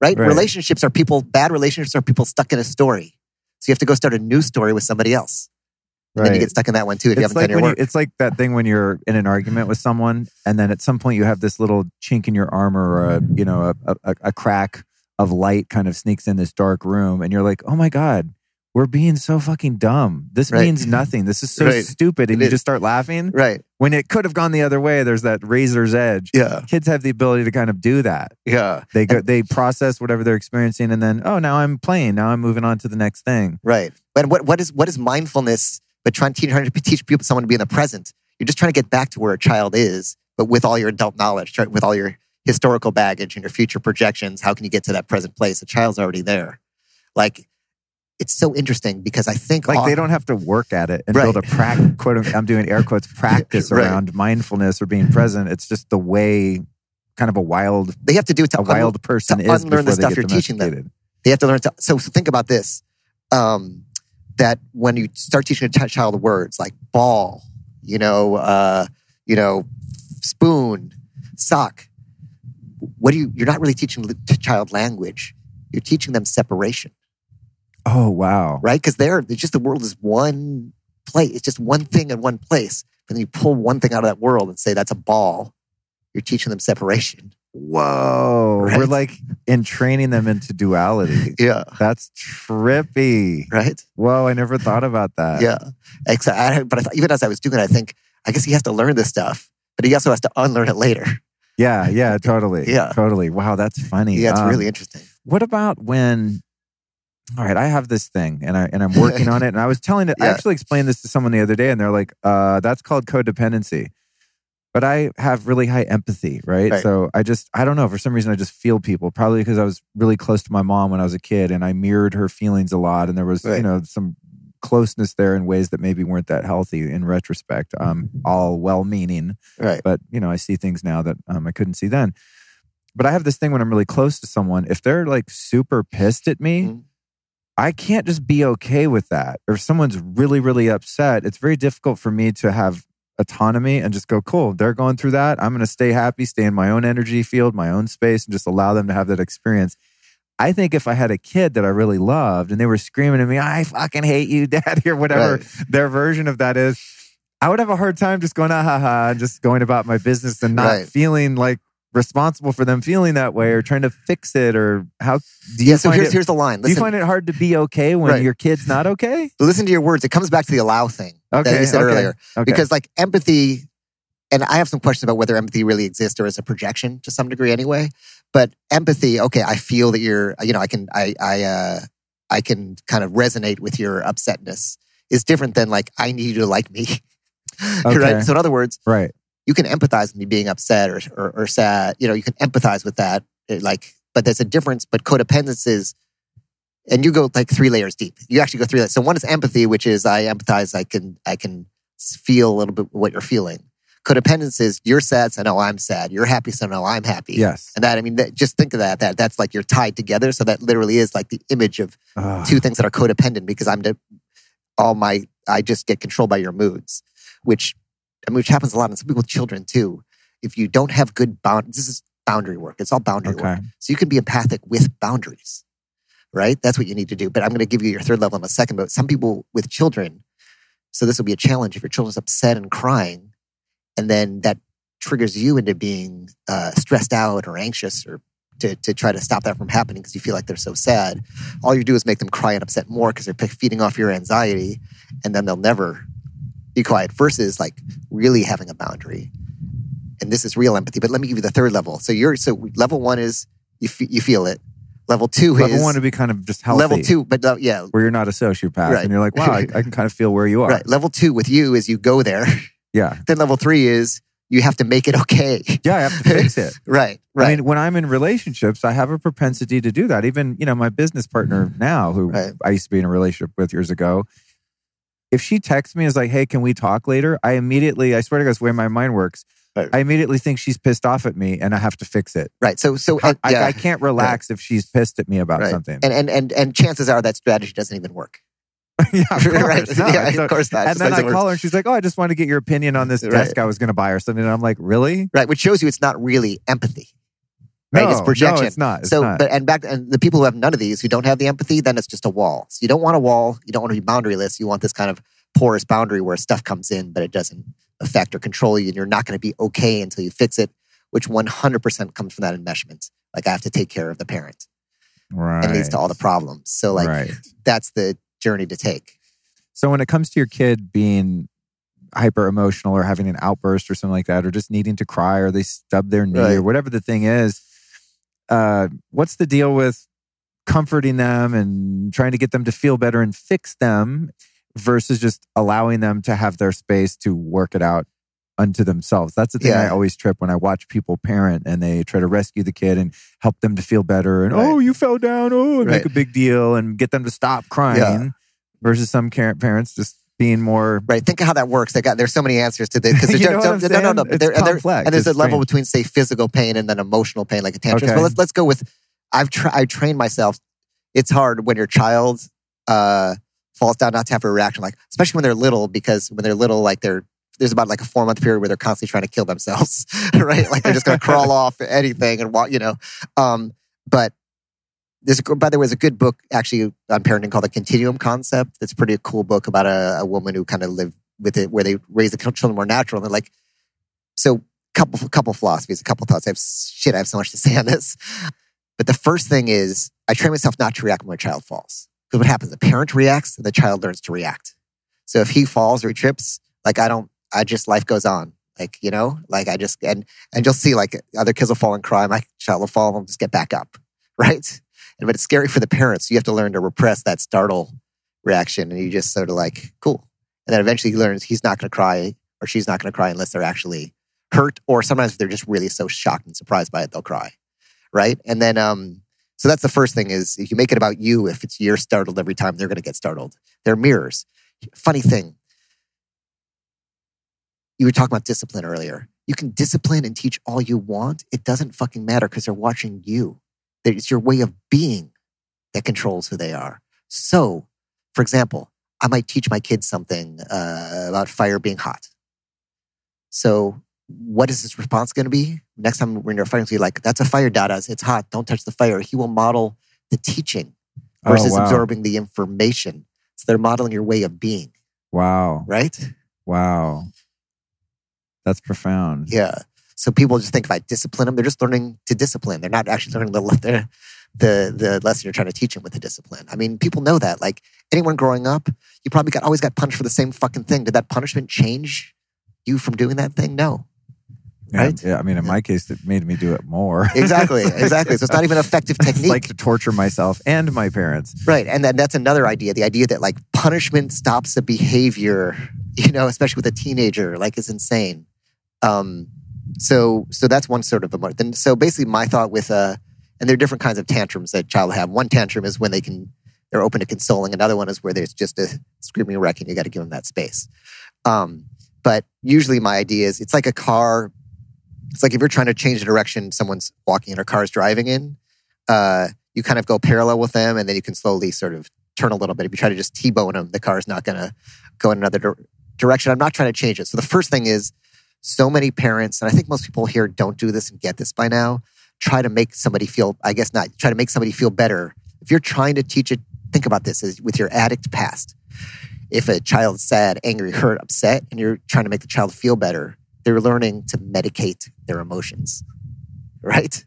Right? Right. Relationships are people, bad relationships are people stuck in a story. So you have to go start a new story with somebody else. And then you get stuck in that one too if you It's haven't like, done your when you, it's like that thing when you're in an argument with someone, and then at some point you have this little chink in your armor, or a you know a, a, a crack of light kind of sneaks in this dark room, and you're like, oh my god, we're being so fucking dumb. This Right. means nothing. This is so Right. stupid, and It you is. just start laughing right. when it could have gone the other way. There's that razor's edge. Yeah. Kids have the ability to kind of do that. Yeah. They go, they process whatever they're experiencing, and then oh, now I'm playing. Now I'm moving on to the next thing. Right. And what, what is what is mindfulness? But trying to teach, trying to teach people someone to be in the present. You're just trying to get back to where a child is, but with all your adult knowledge, with all your historical baggage and your future projections. How can you get to that present place? A child's already there. Like it's so interesting because I think Like all- they don't have to work at it and Right. build a practice. Quote, I'm doing air quotes *laughs* practice Right. around mindfulness or being present. It's just the way, kind of a wild, they have to do it to a wild person to is unlearn the stuff you're teaching them. They have to learn to. So think about this: um, that when you start teaching a ch- child words like ball, you know, uh, you know, spoon, sock. What do you? You're not really teaching the child language. You're teaching them separation, Oh wow! right? Because they're it's just the world is one place. It's just one thing in one place. And then you pull one thing out of that world and say that's a ball. You're teaching them separation. Whoa! Right. We're like entraining them into duality. *laughs* Yeah. That's trippy. Right. Whoa! I never thought about that. Yeah, exactly. But I thought, even as I was doing it, I think I guess he has to learn this stuff, but he also has to unlearn it later. yeah, yeah, *laughs* totally. Yeah. totally. Wow, that's funny. Yeah, it's Um, really interesting. What about when? All right, I have this thing, and I and I'm working *laughs* on it. And I was telling it. I actually explained this to someone the other day, and they're like, uh, "That's called codependency." But I have really high empathy, right? Right. So I just, I don't know. For some reason, I just feel people. Probably because I was really close to my mom when I was a kid, and I mirrored her feelings a lot, and there was, you know, some closeness there in ways that maybe weren't that healthy in retrospect. Um, all well-meaning, Right. but you know, I see things now that um, I couldn't see then. But I have this thing when I'm really close to someone, if they're like super pissed at me, Mhm. I can't just be okay with that. Or if someone's really, really upset, it's very difficult for me to have autonomy and just go, cool, they're going through that. I'm going to stay happy, stay in my own energy field, my own space, and just allow them to have that experience. I think if I had a kid that I really loved and they were screaming at me, I fucking hate you, *laughs* daddy, or whatever Right. their version of that is, I would have a hard time just going, ah, ha, ha, and just going about my business and not Right. feeling like responsible for them feeling that way or trying to fix it or how do you Yeah. So find here's it, here's the line. do you find it hard to be okay when Right. your kid's not okay? *laughs* listen to your words. It comes back to the allow thing that you said okay, earlier. Okay. Because like empathy, and I have some questions about whether empathy really exists or is a projection to some degree anyway. But empathy, okay, I feel that you're, you know, I can, I, I, uh, I can kind of resonate with your upsetness. Is different than like I need you to like me, *laughs* Okay. right? So in other words, right. You can empathize with me being upset or, or, or sad. You know, you can empathize with that. It, like, but there's a difference. But codependence is, and you go like three layers deep. You actually go three layers. So one is empathy, which is I empathize. I can I can feel a little bit what you're feeling. Codependence is you're sad, so no, I'm sad. You're happy, so no, I'm happy. Yes. And that I mean, that, just think of that. That that's like you're tied together. So that literally is like the image of Ugh. two things that are codependent because I'm the, all my I just get controlled by your moods, which I mean, which happens a lot in some people with children too. If you don't have good bound, this is boundary work. It's all boundary work. So you can be empathic with boundaries, right? That's what you need to do. But I'm going to give you your third level in a second. But some people with children, so this will be a challenge if your children's upset and crying, and then that triggers you into being uh, stressed out or anxious or to, to try to stop that from happening because you feel like they're so sad. All you do is make them cry and upset more because they're feeding off your anxiety, and then they'll never be quiet. Versus like really having a boundary, and this is real empathy. But let me give you the third level. So you're so level one is you fe- you feel it. Level two Level is one to be kind of just healthy. level two, but uh, yeah, Where you're not a sociopath Right. and you're like, wow, I, I can kind of feel where you are. right. Level two with you is you go there. *laughs* Yeah. then level three is you have to make it okay. Yeah, I have to fix it. right, *laughs* right. I mean, when I'm in relationships, I have a propensity to do that. Even, you know, my business partner now, who Right. I used to be in a relationship with years ago, if she texts me and is like, hey, can we talk later? I immediately, I swear to God, it's the way my mind works. Right. I immediately think she's pissed off at me and I have to fix it. right. So, so I, uh, yeah. I can't relax if she's pissed at me about Right. something. and, and and and chances are that strategy doesn't even work. *laughs* yeah, of *laughs* course. right? No, yeah, a- of course not. and then I call her and she's like, oh, I just want to get your opinion on this Right. desk I was going to buy or something. And I'm like, really? right, which shows you it's not really empathy. Right, No, it's projection. No, it's not. It's so, not. but and back and the people who have none of these, who don't have the empathy, then it's just a wall. So you don't want a wall. You don't want to be boundaryless. You want this kind of porous boundary where stuff comes in, but it doesn't affect or control you, and you're not going to be okay until you fix it. Which 100% comes from that enmeshment. Like I have to take care of the parent, right. and leads to all the problems. So like right. that's the journey to take. So when it comes to your kid being hyper emotional or having an outburst or something like that, or just needing to cry or they stub their knee Right. or whatever the thing is, uh, what's the deal with comforting them and trying to get them to feel better and fix them versus just allowing them to have their space to work it out unto themselves? That's the thing I always trip when I watch people parent and they try to rescue the kid and help them to feel better and Right. oh you fell down oh and make a big deal and get them to stop crying versus some parents just being more Right. Think of how that works. They got there's so many answers to this because *laughs* there's no, no, no, no. It's and, there- complex. and there's It's a level strange. between say physical pain and then emotional pain, like a tantrum. Okay. But let's let's go with I've tra- I trained myself. It's hard when your child uh, falls down not to have a reaction, like especially when they're little, because when they're little, like they're there's about like a four month period where they're constantly trying to kill themselves, *laughs* right? Like they're just going to crawl *laughs* off anything and walk, you know. Um, but there's, a, by the way, there's a good book actually on parenting called the Continuum Concept. It's a pretty cool book about a, a woman who kind of lived with it, where they raise the children more natural. And they're like, so couple couple philosophies, a couple thoughts. I have shit. I have so much to *laughs* say on this. But the first thing is, I train myself not to react when my child falls. Because what happens? The parent reacts, and the child learns to react. So if he falls or he trips, like I don't, I just life goes on. Like you know, like I just and and you'll see like other kids will fall and cry. My child will fall and just get back up, *laughs* right? And but it's scary for the parents. You have to learn to repress that startle reaction, and you just sort of like cool. And then eventually he learns he's not going to cry or she's not going to cry unless they're actually hurt, or sometimes they're just really so shocked and surprised by it they'll cry, right? And then um, so that's the first thing is if you make it about you, if it's you're startled every time, they're going to get startled. They're mirrors. Funny thing. you were talking about discipline earlier. You can discipline and teach all you want. It doesn't fucking matter because they're watching you. It's your way of being that controls who they are. So, for example, I might teach my kids something uh, about fire being hot. So, what is his response going to be? Next time when you're fighting, with you, like, that's a fire, Dada. It's hot. Don't touch the fire. He will model the teaching versus oh, wow. absorbing the information. So they're modeling your way of being. Wow. Right? Wow. That's profound. Yeah. So people just think if I discipline them, they're just learning to discipline. They're not actually learning the the the, lesson you're trying to teach them with the discipline. I mean, people know that. Like anyone growing up, you probably got always got punished for the same fucking thing. Did that punishment change you from doing that thing? No. Yeah, right? Yeah. I mean, in my case, it made me do it more. *laughs* exactly. Exactly. So it's not even effective *laughs* technique. Like to torture myself and my parents. Right. And then that's another idea. The idea that like punishment stops a behavior, you know, especially with a teenager, like is insane. Um, so so that's one sort of a then so basically my thought with uh and there are different kinds of tantrums that child have. One tantrum is when they can they're open to consoling. Another one is where there's just a screaming wreck and you got to give them that space. Um, but usually my idea is it's like a car. It's like if you're trying to change the direction someone's walking in or car's driving in, uh, you kind of go parallel with them and then you can slowly sort of turn a little bit. If you try to just T-bone them, the car's not going to go in another di- direction. I'm not trying to change it. So the first thing is so many parents, and I think most people here don't do this and get this by now, try to make somebody feel, I guess not, try to make somebody feel better. If you're trying to teach it, think about this as with your addict past. If a child's sad, angry, hurt, upset, and you're trying to make the child feel better, they're learning to medicate their emotions, right?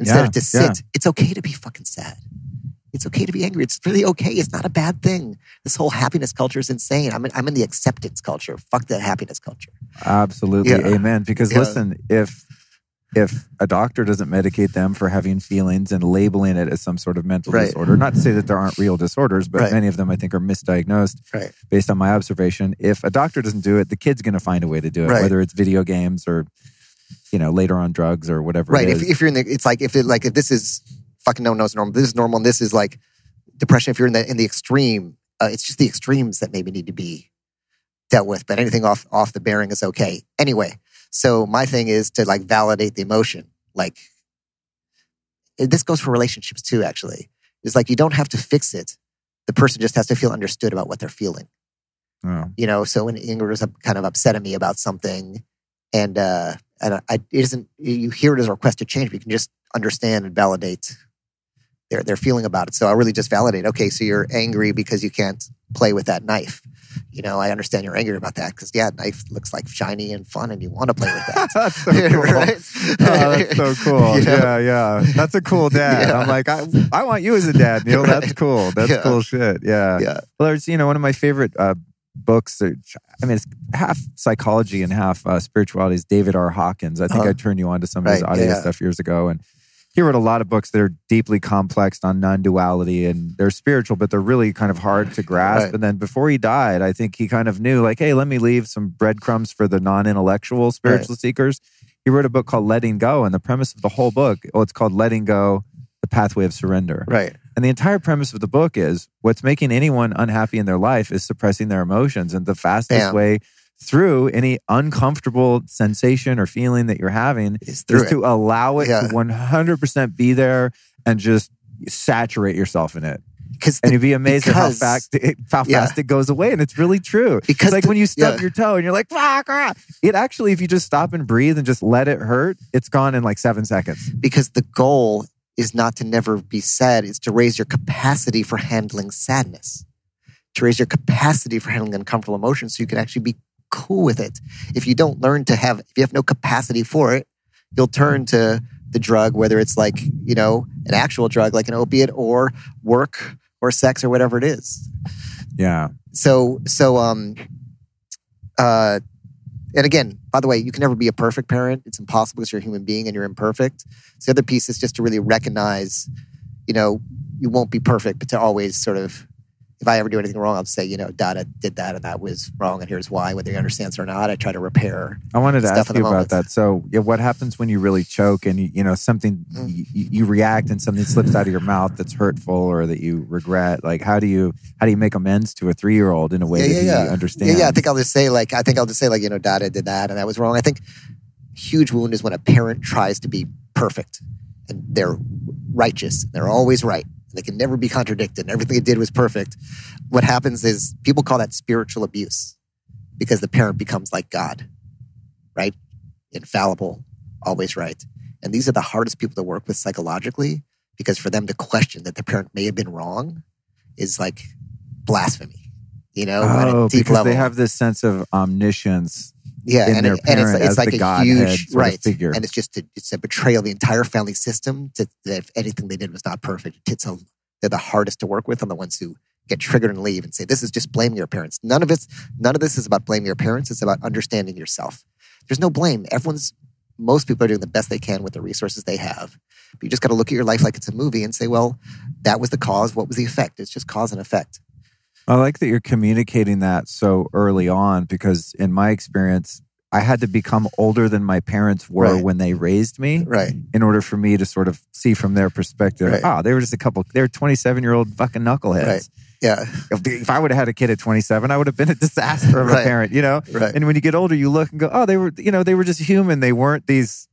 Instead Yeah, of to sit, yeah. it's okay to be fucking sad. It's okay to be angry. It's really okay. It's not a bad thing. This whole happiness culture is insane. I'm in, I'm in the acceptance culture. Fuck the happiness culture. Absolutely. Yeah. Amen. Because Yeah. listen, if if a doctor doesn't medicate them for having feelings and labeling it as some sort of mental Right. disorder, not to say that there aren't real disorders, but Right. many of them I think are misdiagnosed Right. based on my observation. If a doctor doesn't do it, the kid's going to find a way to do it, whether it's video games or you know later on drugs or whatever. right. If, if you're in the, it's like if it like if this is fucking no one knows normal. This is normal, and this is like depression. If you're in the in the extreme, uh, it's just the extremes that maybe need to be dealt with. But anything off off the bearing is okay. Anyway, so my thing is to like validate the emotion. Like this goes for relationships too. Actually, it's like you don't have to fix it. The person just has to feel understood about what they're feeling. Oh. you know so when Ingrid was kind of upset at me about something and uh and I, it isn't you hear it as a request to change but you can just understand and validate their their feeling about it so i really just validate okay so you're angry because you can't play with that knife you know i understand you're angry about that because yeah knife looks like shiny and fun and you want to play with that *laughs* that's so *laughs* cool. right Oh, that's so cool. *laughs* You know? Yeah, yeah. That's a cool dad. Yeah. I'm like, I, I want you as a dad, Neil. That's cool. That's Yeah. cool shit. Yeah. yeah Well, there's, you know, one of my favorite uh, books. I mean, it's half psychology and half uh, spirituality is David R. Hawkins. I think Uh-huh. I turned you on to some of his Right, audio yeah. stuff years ago. And he wrote a lot of books that are deeply complex on non duality and they're spiritual, but they're really kind of hard to grasp. Right. And then before he died, I think he kind of knew, like, hey, let me leave some breadcrumbs for the non intellectual spiritual seekers. He wrote a book called Letting Go. And the premise of the whole book, oh, it's called Letting Go The Pathway of Surrender. right And the entire premise of the book is what's making anyone unhappy in their life is suppressing their emotions. And the fastest Bam. way through any uncomfortable sensation or feeling that you're having is to allow it Yeah. to 100% be there and just saturate yourself in it. because And you'd be amazed at how, because- fact, *laughs* how Yeah. fast it goes away. And it's really true. Because it's like the- when you stub yeah. your toe and you're like, fuck, ah. it actually, if you just stop and breathe and just let it hurt, it's gone in like seven seconds. because the goal is not to never be sad it's to raise your capacity for handling sadness to raise your capacity for handling uncomfortable emotions so you can actually be cool with it. If you don't learn to have if you have no capacity for it you'll turn to the drug whether it's like you know an actual drug like an opiate or work or sex or whatever it is. Yeah. so so um uh and again by the way you can never be a perfect parent. It's impossible because you're a human being and you're imperfect. So the other piece is just to really recognize you know you won't be perfect but to always sort of if I ever do anything wrong, I'll say, you know, Dada did that and that was wrong, and here's why. Whether he understands or not, I try to repair. I wanted to ask you about that. So, yeah, what happens when you really choke and you, you know something Mm. you, you react and something slips out of your mouth that's hurtful or that you regret? Like, how do you how do you make amends to a three year old in a way yeah, that yeah, he yeah. understands? Yeah, yeah. I think I'll just say like I think I'll just say like you know Dada did that and that was wrong. I think huge wound is when a parent tries to be perfect and they're righteous. They're always right. They can never be contradicted. And everything they did was perfect. What happens is people call that spiritual abuse because the parent becomes like God, right? Infallible, always right. And these are the hardest people to work with psychologically because for them to question that the parent may have been wrong is like blasphemy, you know, at a Oh, deep because level. they have this sense of omniscience. Yeah, and, it- and it's, it's like a Godhead huge right figure. and it's just a, it's a betrayal of the entire family system. To, that if anything they did was not perfect, it's a, they're the hardest to work with, and the ones who get triggered and leave and say this is just blaming your parents. None of it's none of this is about blaming your parents. It's about understanding yourself. There's no blame. Everyone's most people are doing the best they can with the resources they have. But you just got to look at your life like it's a movie and say, well, that was the cause. What was the effect? It's just cause and effect. I like that you're communicating that so early on because, in my experience, I had to become older than my parents were Right. when they raised me Right. in order for me to sort of see from their perspective. Right. Oh, they were just a couple, they were 27 year old fucking knuckleheads. Right. Yeah. If, if I would have had a kid at 27, I would have been a disaster of a Right. parent, you know? Right. And when you get older, you look and go, oh, they were, you know, they were just human. They weren't these,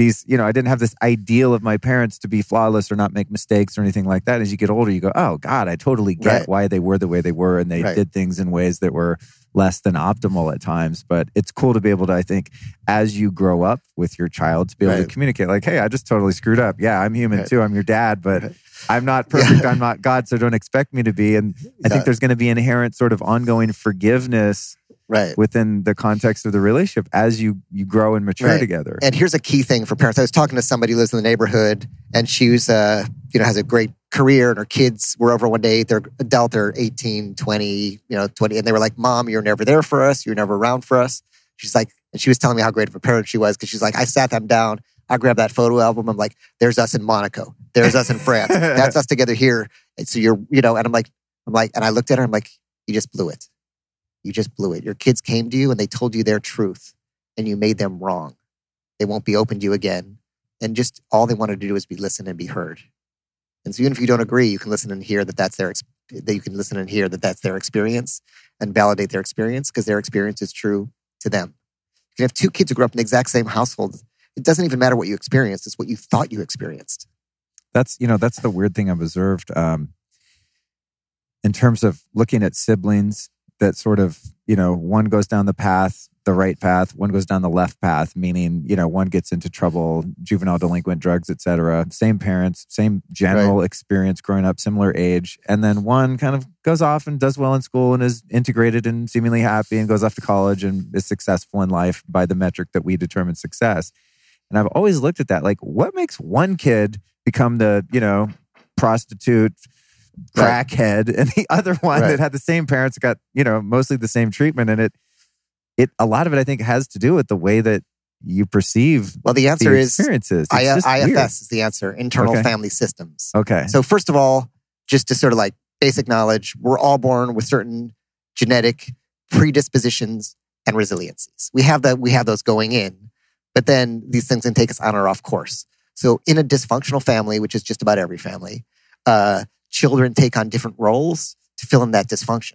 these, you know, I didn't have this ideal of my parents to be flawless or not make mistakes or anything like that. As you get older, you go, oh God, I totally get Right. why they were the way they were, and they Right. did things in ways that were less than optimal at times. But it's cool to be able to, I think, as you grow up with your child, to be able Right. to communicate, like, hey, I just totally screwed up. Yeah, I'm human too. I'm your dad, but. I'm not perfect. I'm not God, so don't expect me to be. And I Yeah. think there's going to be inherent sort of ongoing forgiveness Right. within the context of the relationship as you you grow and mature Right. together. And here's a key thing for parents. I was talking to somebody who lives in the neighborhood, and she was, uh, you know, has a great career, and her kids were over one day. They're adult, they're 18, 20, you know, 20. And they were like, Mom, you're never there for us. You're never around for us. She's like, and she was telling me how great of a parent she was because she's like, I sat them down. I grabbed that photo album. I'm like, there's us in Monaco. There's us in France. *laughs* That's us together here. And so you're, you know, and I'm like, I'm like, and I looked at her. I'm like, you just blew it. You just blew it. Your kids came to you and they told you their truth and you made them wrong. They won't be open to you again. And just all they wanted to do is be listened and be heard. And so even if you don't agree, you can listen and hear that that's their that you can listen and hear that that's their experience and validate their experience because their experience is true to them. You can have two kids who grew up in the exact same household. It doesn't even matter what you experienced; it's what you thought you experienced. that's you know that's the weird thing I've observed um, in terms of looking at siblings that sort of you know one goes down the path the right path one goes down the left path meaning you know one gets into trouble juvenile delinquent drugs etc same parents same general experience growing up similar age. And then one kind of goes off and does well in school and is integrated and seemingly happy and goes off to college and is successful in life by the metric that we determine success. And I've always looked at that like, what makes one kid become the, you know, prostitute, Right. crackhead, and the *laughs* other one Right. that had the same parents got, you know, mostly the same treatment. And it, it, a lot of it, I think, has to do with the way that you perceive Well, the the answer is experiences. I- IFS weird. is the answer. Internal Okay. family systems. Okay. So first of all, just to sort of like basic knowledge, we're all born with certain genetic predispositions and resiliencies. We have that. We have those going in, but then these things can take us on or off course. So in a dysfunctional family, which is just about every family, uh, children take on different roles to fill in that dysfunction.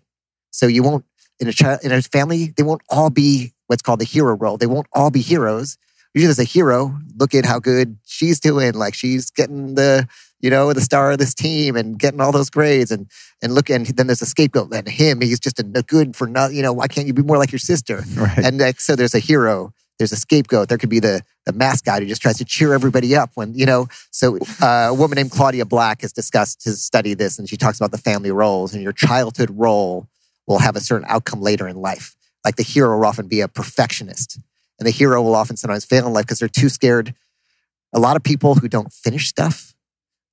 So you won't in a child in a family, they won't all be what's called the hero role. They won't all be heroes. Usually, there's a hero. Look at how good she's doing. Like she's getting the you know, the star of this team and getting all those grades and and look and then there's a scapegoat and him, he's just a, a good for nothing. you know, why can't you be more like your sister? *laughs* right. And like, so there's a hero, there's a scapegoat. There could be the the mascot who just tries to cheer everybody up when, you know, so uh, a woman named Claudia Black has discussed has studied this and she talks about the family roles and your childhood role will have a certain outcome later in life. Like the hero will often be a perfectionist and the hero will often sometimes fail in life because they're too scared. A lot of people who don't finish stuff,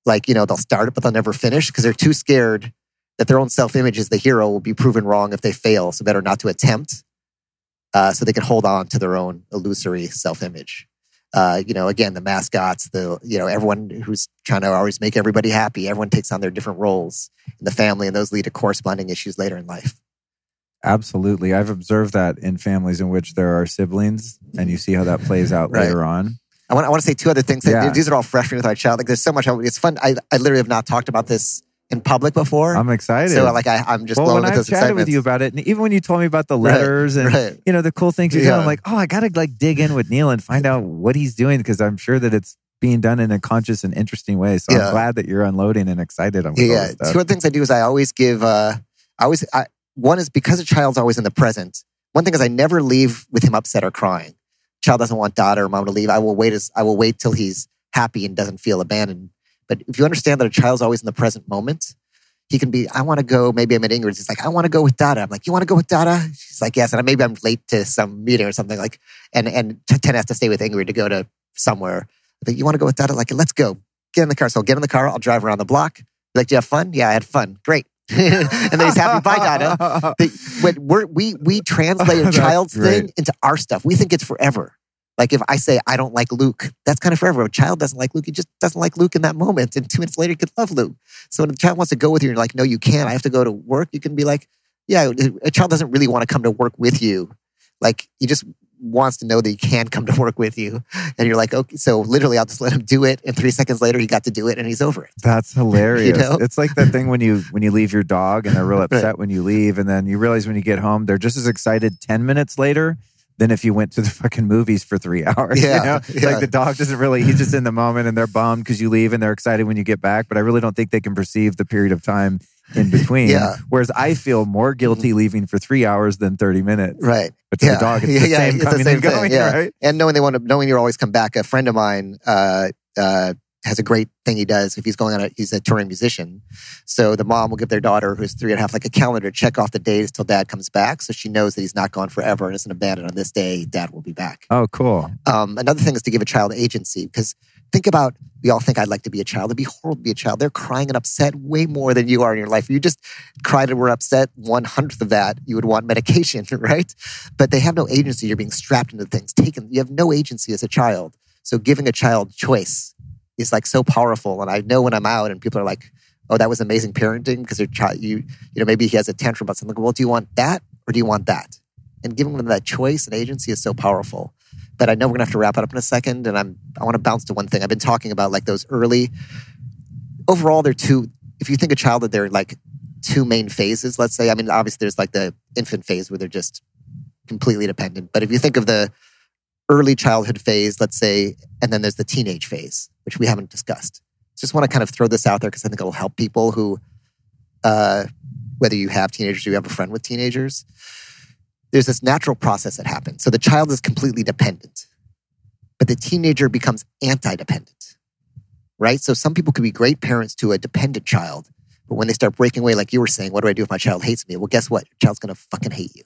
like, you know, they'll start it, but they'll never finish because they're too scared that their own self image as the hero will be proven wrong if they fail. So better not to attempt uh, so they can hold on to their own illusory self image. Uh, you know, again, the mascots, the you know, everyone who's trying to always make everybody happy. Everyone takes on their different roles in the family, and those lead to corresponding issues later in life. Absolutely. I've observed that in families in which there are siblings and you see how that plays out Right. later on. I want, I want to say two other things. Yeah. These are all fresh with my child. Like, there's so much. It's fun. I, I literally have not talked about this in public before. I'm excited. so, like, I, I'm just well, blown when with I've chatted with you about it, and even when you told me about the Right, letters and right. you know the cool things you're doing, I'm like, oh, I gotta like dig in with Neil and find out what he's doing because I'm sure that it's being done in a conscious and interesting way. So Yeah. I'm glad that you're unloading and excited on Yeah, yeah. Two other things I do is I always give. Uh, I always. I, one is because a child's always in the present. One thing is I never leave with him upset or crying. Child doesn't want dad or mom to leave. I will wait. As I will wait till he's happy and doesn't feel abandoned. But if you understand that a child's always in the present moment, he can be. I want to go. Maybe I'm at Ingrid's. He's like, I want to go with Dada. I'm like, you want to go with Dada? She's like, yes. And maybe I'm late to some meeting or something like. And and Tenn has to stay with Ingrid to go to somewhere. But you want to go with Dada? Like, let's go. Get in the car. So I'll get in the car. I'll drive around the block. Like, do you have fun? Yeah, I had fun. Great. *laughs* and then he's happy. Bye, Dada. When we're, we we translate a *laughs* child's thing into our stuff. We think it's forever. Like if I say I don't like Luke, that's kind of forever. A child doesn't like Luke. He just doesn't like Luke in that moment, and two minutes later he could love Luke. So when the child wants to go with you, you're like, no, you can't. I have to go to work. You can be like, yeah. A child doesn't really want to come to work with you. Like he just wants to know that he can come to work with you, and you're like, okay. So literally, I'll just let him do it, and three seconds later he got to do it, and he's over it. That's *laughs* hilarious. know? It's like that thing when you when you leave your dog and they're real *laughs* upset when you leave, and then you realize when you get home they're just as excited ten minutes later than if you went to the *laughs* fucking movies for three *laughs* hours. you know? yeah. Like the dog doesn't really he's just in the moment and they're bummed because you leave and they're excited when you get back. But I really don't think they can perceive the period of time in *laughs* between. Yeah. Whereas I feel more guilty leaving for three hours than thirty minutes. Right. But to the dog, it's the same it's coming and going, right? And knowing they want to, knowing you'll always come back. A friend of mine uh, uh, has a great thing he does. If he's going on, a, he's a touring musician. So the mom will give their daughter, who's three and a half, like a calendar, to check off the days till dad comes back, so she knows that he's not gone forever and isn't abandoned on this day. Dad will be back. Oh, cool. Um, another thing is to give a child agency because think about we all think I'd like to be a child. It'd be horrible to be a child. They're crying and upset way more than you are in your life. You just cried and were upset one hundredth of that. You would want medication, *laughs* right? But they have no agency. You're being strapped into things. Taken. You have no agency as a child. So giving a child choice is like so powerful. And I know when I'm out and people are like, "Oh, that was amazing parenting," because your child, you, you know, maybe he has a tantrum about something. Well, do you want that or do you want that? And giving them that choice and agency is so powerful. But I know we're gonna have to wrap it up in a second, and I'm I want to bounce to one thing. I've been talking about like those early. Overall, they're two. If you think a child that they're like two main phases, let's say. I mean, obviously there's like the infant phase where they're just completely dependent. But if you think of the early childhood phase, let's say, and then there's the teenage phase, which we haven't discussed. Just want to kind of throw this out there because I think it'll help people who, uh, whether you have teenagers or you have a friend with teenagers, there's this natural process that happens. So the child is completely dependent, but the teenager becomes anti dependent, right? So some people could be great parents to a dependent child, but when they start breaking away, like you were saying, what do I do if my child hates me? Well, guess what? Your child's going to fucking hate you,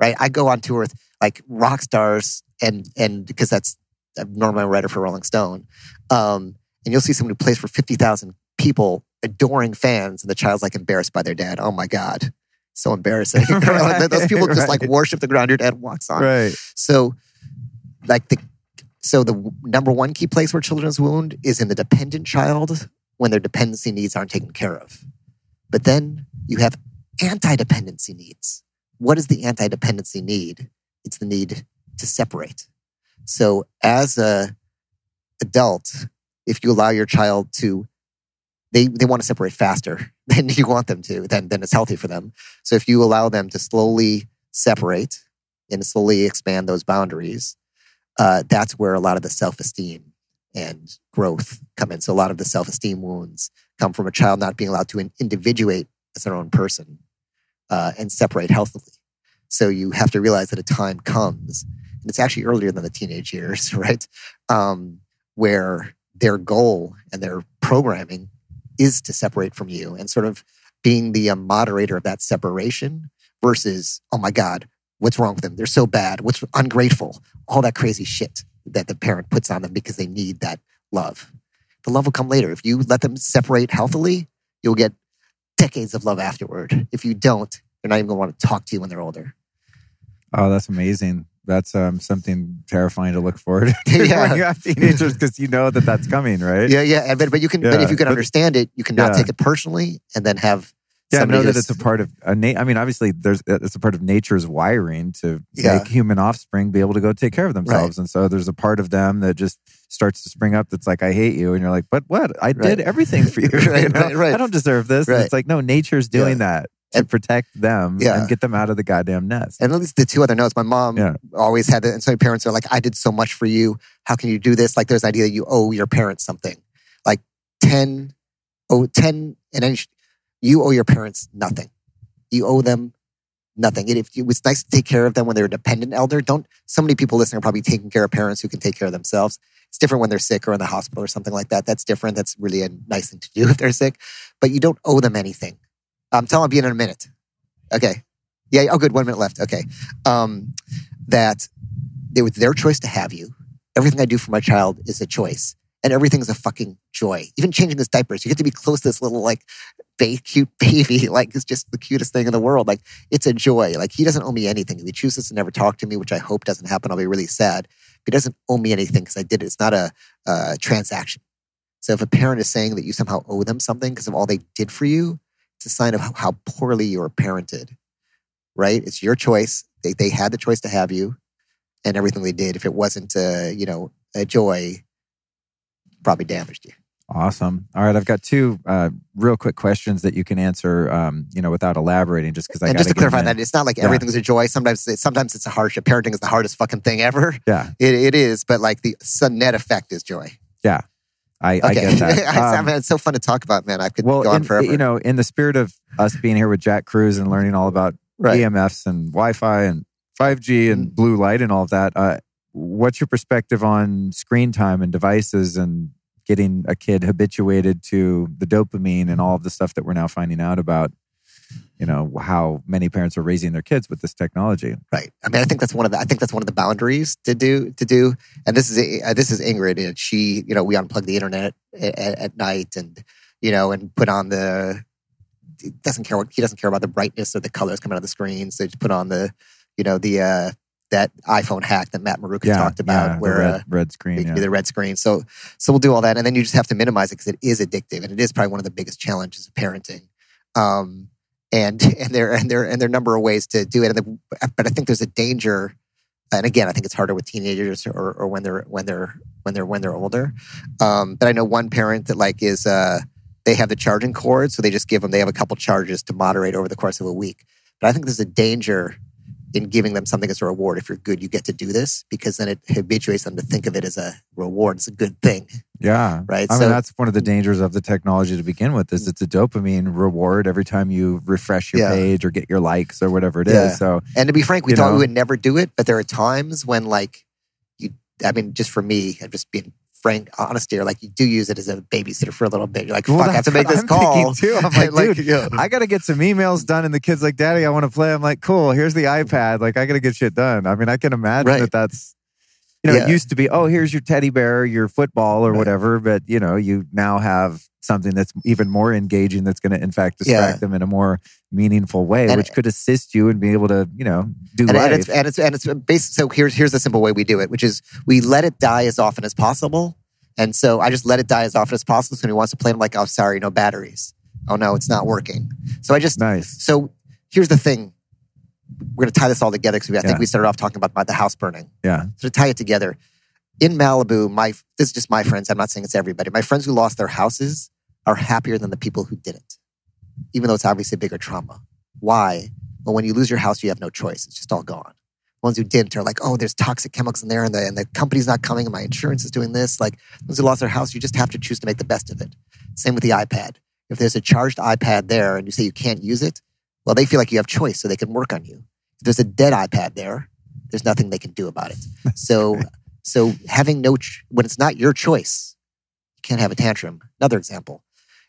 right? I go on tour with like rock stars and, and because that's, I'm normally a writer for Rolling Stone. Um, and you'll see someone who plays for 50,000 people, adoring fans, and the child's like embarrassed by their dad. Oh my God. So embarrassing. *laughs* *laughs* Right, Those people just like worship the ground your dad walks on. Right. So, like the so the number one key place where children's wound is in the dependent child when their dependency needs aren't taken care of. But then you have anti-dependency needs. What is the anti-dependency need? It's the need to separate. So as a adult, if you allow your child to they, they want to separate faster *laughs* than you want them to, then, then it's healthy for them. So if you allow them to slowly separate and slowly expand those boundaries, uh, that's where a lot of the self esteem and growth come in. So a lot of the self esteem wounds come from a child not being allowed to individuate as their own person uh, and separate healthily. So you have to realize that a time comes, it's actually earlier than the teenage years, *laughs* right? Um, where their goal and their programming is to separate from you and sort of being the uh, moderator of that separation versus, oh my God, what's wrong with them? They're so bad. What's ungrateful? All that crazy shit that the parent puts on them because they need that love. The love will come later. If you let them separate healthily, you'll get decades of love afterward. If you don't, they're not even going to want to talk to you when they're older. Oh, that's amazing. That's um, something terrifying to look forward *laughs* to Yeah. when you have teenagers because you know that that's coming, right? Yeah, yeah. and- But, but you can, but if you can but- understand it, you can not Yeah. take it personally and then have Yeah, know that it's a part of a na- I mean, obviously, there's it's a part of nature's wiring to Yeah. make human offspring be able to go take care of themselves, and so there's a part of them that just starts to spring up that's like, "I hate you," and you're like, "But what? I Right. did everything for you. *laughs* Right, you know? right, right. I don't deserve this." It's like, no, nature's doing that to And- protect them Yeah. and get them out of the goddamn nest. And at least the two other notes, my mom Yeah. always had that. And so many parents are like, I did so much for you. How can you do this? Like there's an idea that you owe your parents something. Like 10, oh, 10, and then you owe your parents nothing. You owe them nothing. If it was nice to take care of them when they're a dependent elder, don't, so many people listening are probably taking care of parents who can take care of themselves. It's different when they're sick or in the hospital or something like that. That's different. That's really a nice thing to do *laughs* if they're sick, but you don't owe them anything. Um, tell them I'll be in a minute. Okay. Yeah. Oh, good. One minute left. Okay. Um, that it was their choice to have you. Everything I do for my child is a choice, and everything is a fucking joy. Even changing his diapers, you get to be close to this little like ba- cute *laughs* baby. Like it's just the cutest thing in the world. Like it's a joy. Like he doesn't owe me anything. If he chooses to never talk to me, which I hope doesn't happen, I'll be really sad. He doesn't owe me anything because I did it. It's not a, uh transaction. So if a parent is saying that you somehow owe them something because of all they did for you, it's a sign of how, poorly you were parented. Right? It's your choice. They they had the choice to have you, and everything they did. If it wasn't, uh, you know, a joy, probably damaged you. Awesome. All right, I've got two uh, real quick questions that you can answer, um, you know, without elaborating, just because I and just to clarify that, it's not like Yeah. everything's a joy. Sometimes, it, sometimes it's a hardship. Parenting is the hardest fucking thing ever. Yeah, It, it is, but like the net effect is joy. I, I Okay, get that. *laughs* I, Um, mean, it's so fun to talk about, man. I could well, go on in, forever. you know, in the spirit of us being here with Jack Kruse and learning all about right? EMFs and Wi-Fi and 5G and Mm. blue light and all of that, uh, what's your perspective on screen time and devices and getting a kid habituated to the dopamine and all of the stuff that we're now finding out about? You know how many parents are raising their kids with this technology. Right. I mean, I think that's one of the. I think that's one of the boundaries to do to do. And this is uh, this is Ingrid, and she, you know, we unplug the internet at, at night, and you know, and put on the. He doesn't care what he doesn't care about the brightness or the colors coming out of the screen. So just put on the, you know, the uh that iPhone hack that Matt Maruca talked about, yeah, the where red, uh, red screen. Yeah. be the red screen. So so we'll do all that, and then you just have to minimize it because it is addictive, and it is probably one of the biggest challenges of parenting. Um, and *laughs* and there and there and there are a number of ways to do it. And the, but I think there's a danger. And again, I think it's harder with teenagers or, or when they're when they're when they're when they're older. Um, but I know one parent that like is uh, they have the charging cord, so they just give them they have a couple charges to moderate over the course of a week. But I think there's a danger in giving them something as a reward. If you're good, you get to do this because then it habituates them to think of it as a reward. It's a good thing, Yeah. right? I so mean, that's one of the dangers of the technology to begin with is it's a dopamine reward every time you refresh your Yeah. page or get your likes or whatever it is. Yeah. So And to be frank, we thought know? we would never do it, but there are times when, like, you, I mean, just for me, I'm just being frank, honest here, like, you do use it as a babysitter for a little bit. You're like, Well, fuck, I have to make this I'm call. too. I'm *laughs* like, dude, yeah. I got to get some emails done, and the kid's like, "Daddy, I want to play." I'm like, "Cool, here's the iPad. Like, I got to get shit done." I mean, I can imagine Right. that that's, you know, Yeah. it used to be, "Oh, here's your teddy bear, your football, or Right. whatever," but you know, you now have something that's even more engaging that's going to, in fact, distract Yeah. them in a more meaningful way, And- which could assist you in being able to, you know, do and, life. and it's and it's uh, and it's based. So here's here's the simple way we do it, which is we let it die as often as possible. And so I just let it die as often as possible. So when he wants to play, I'm like, oh, sorry, no batteries. Oh no, it's not working. So I just nice. so here's the thing. We're going to tie this all together because I think Yeah. we started off talking about, about the house burning. Yeah. So to tie it together, in Malibu, my this is just my friends. I'm not saying it's everybody. My friends who lost their houses are happier than the people who didn't, even though it's obviously a bigger trauma. Why? Well, when you lose your house, you have no choice. It's just all gone. Ones who didn't are like, oh, there's toxic chemicals in there, and the and the company's not coming, and my insurance is doing this. Like those who lost their house, you just have to choose to make the best of it. Same with the iPad. If there's a charged iPad there, and you say you can't use it, well, they feel like you have choice, so they can work on you. There's a dead iPad there, there's nothing they can do about it. So, *laughs* so having no ch- when it's not your choice, you can't have a tantrum. Another example: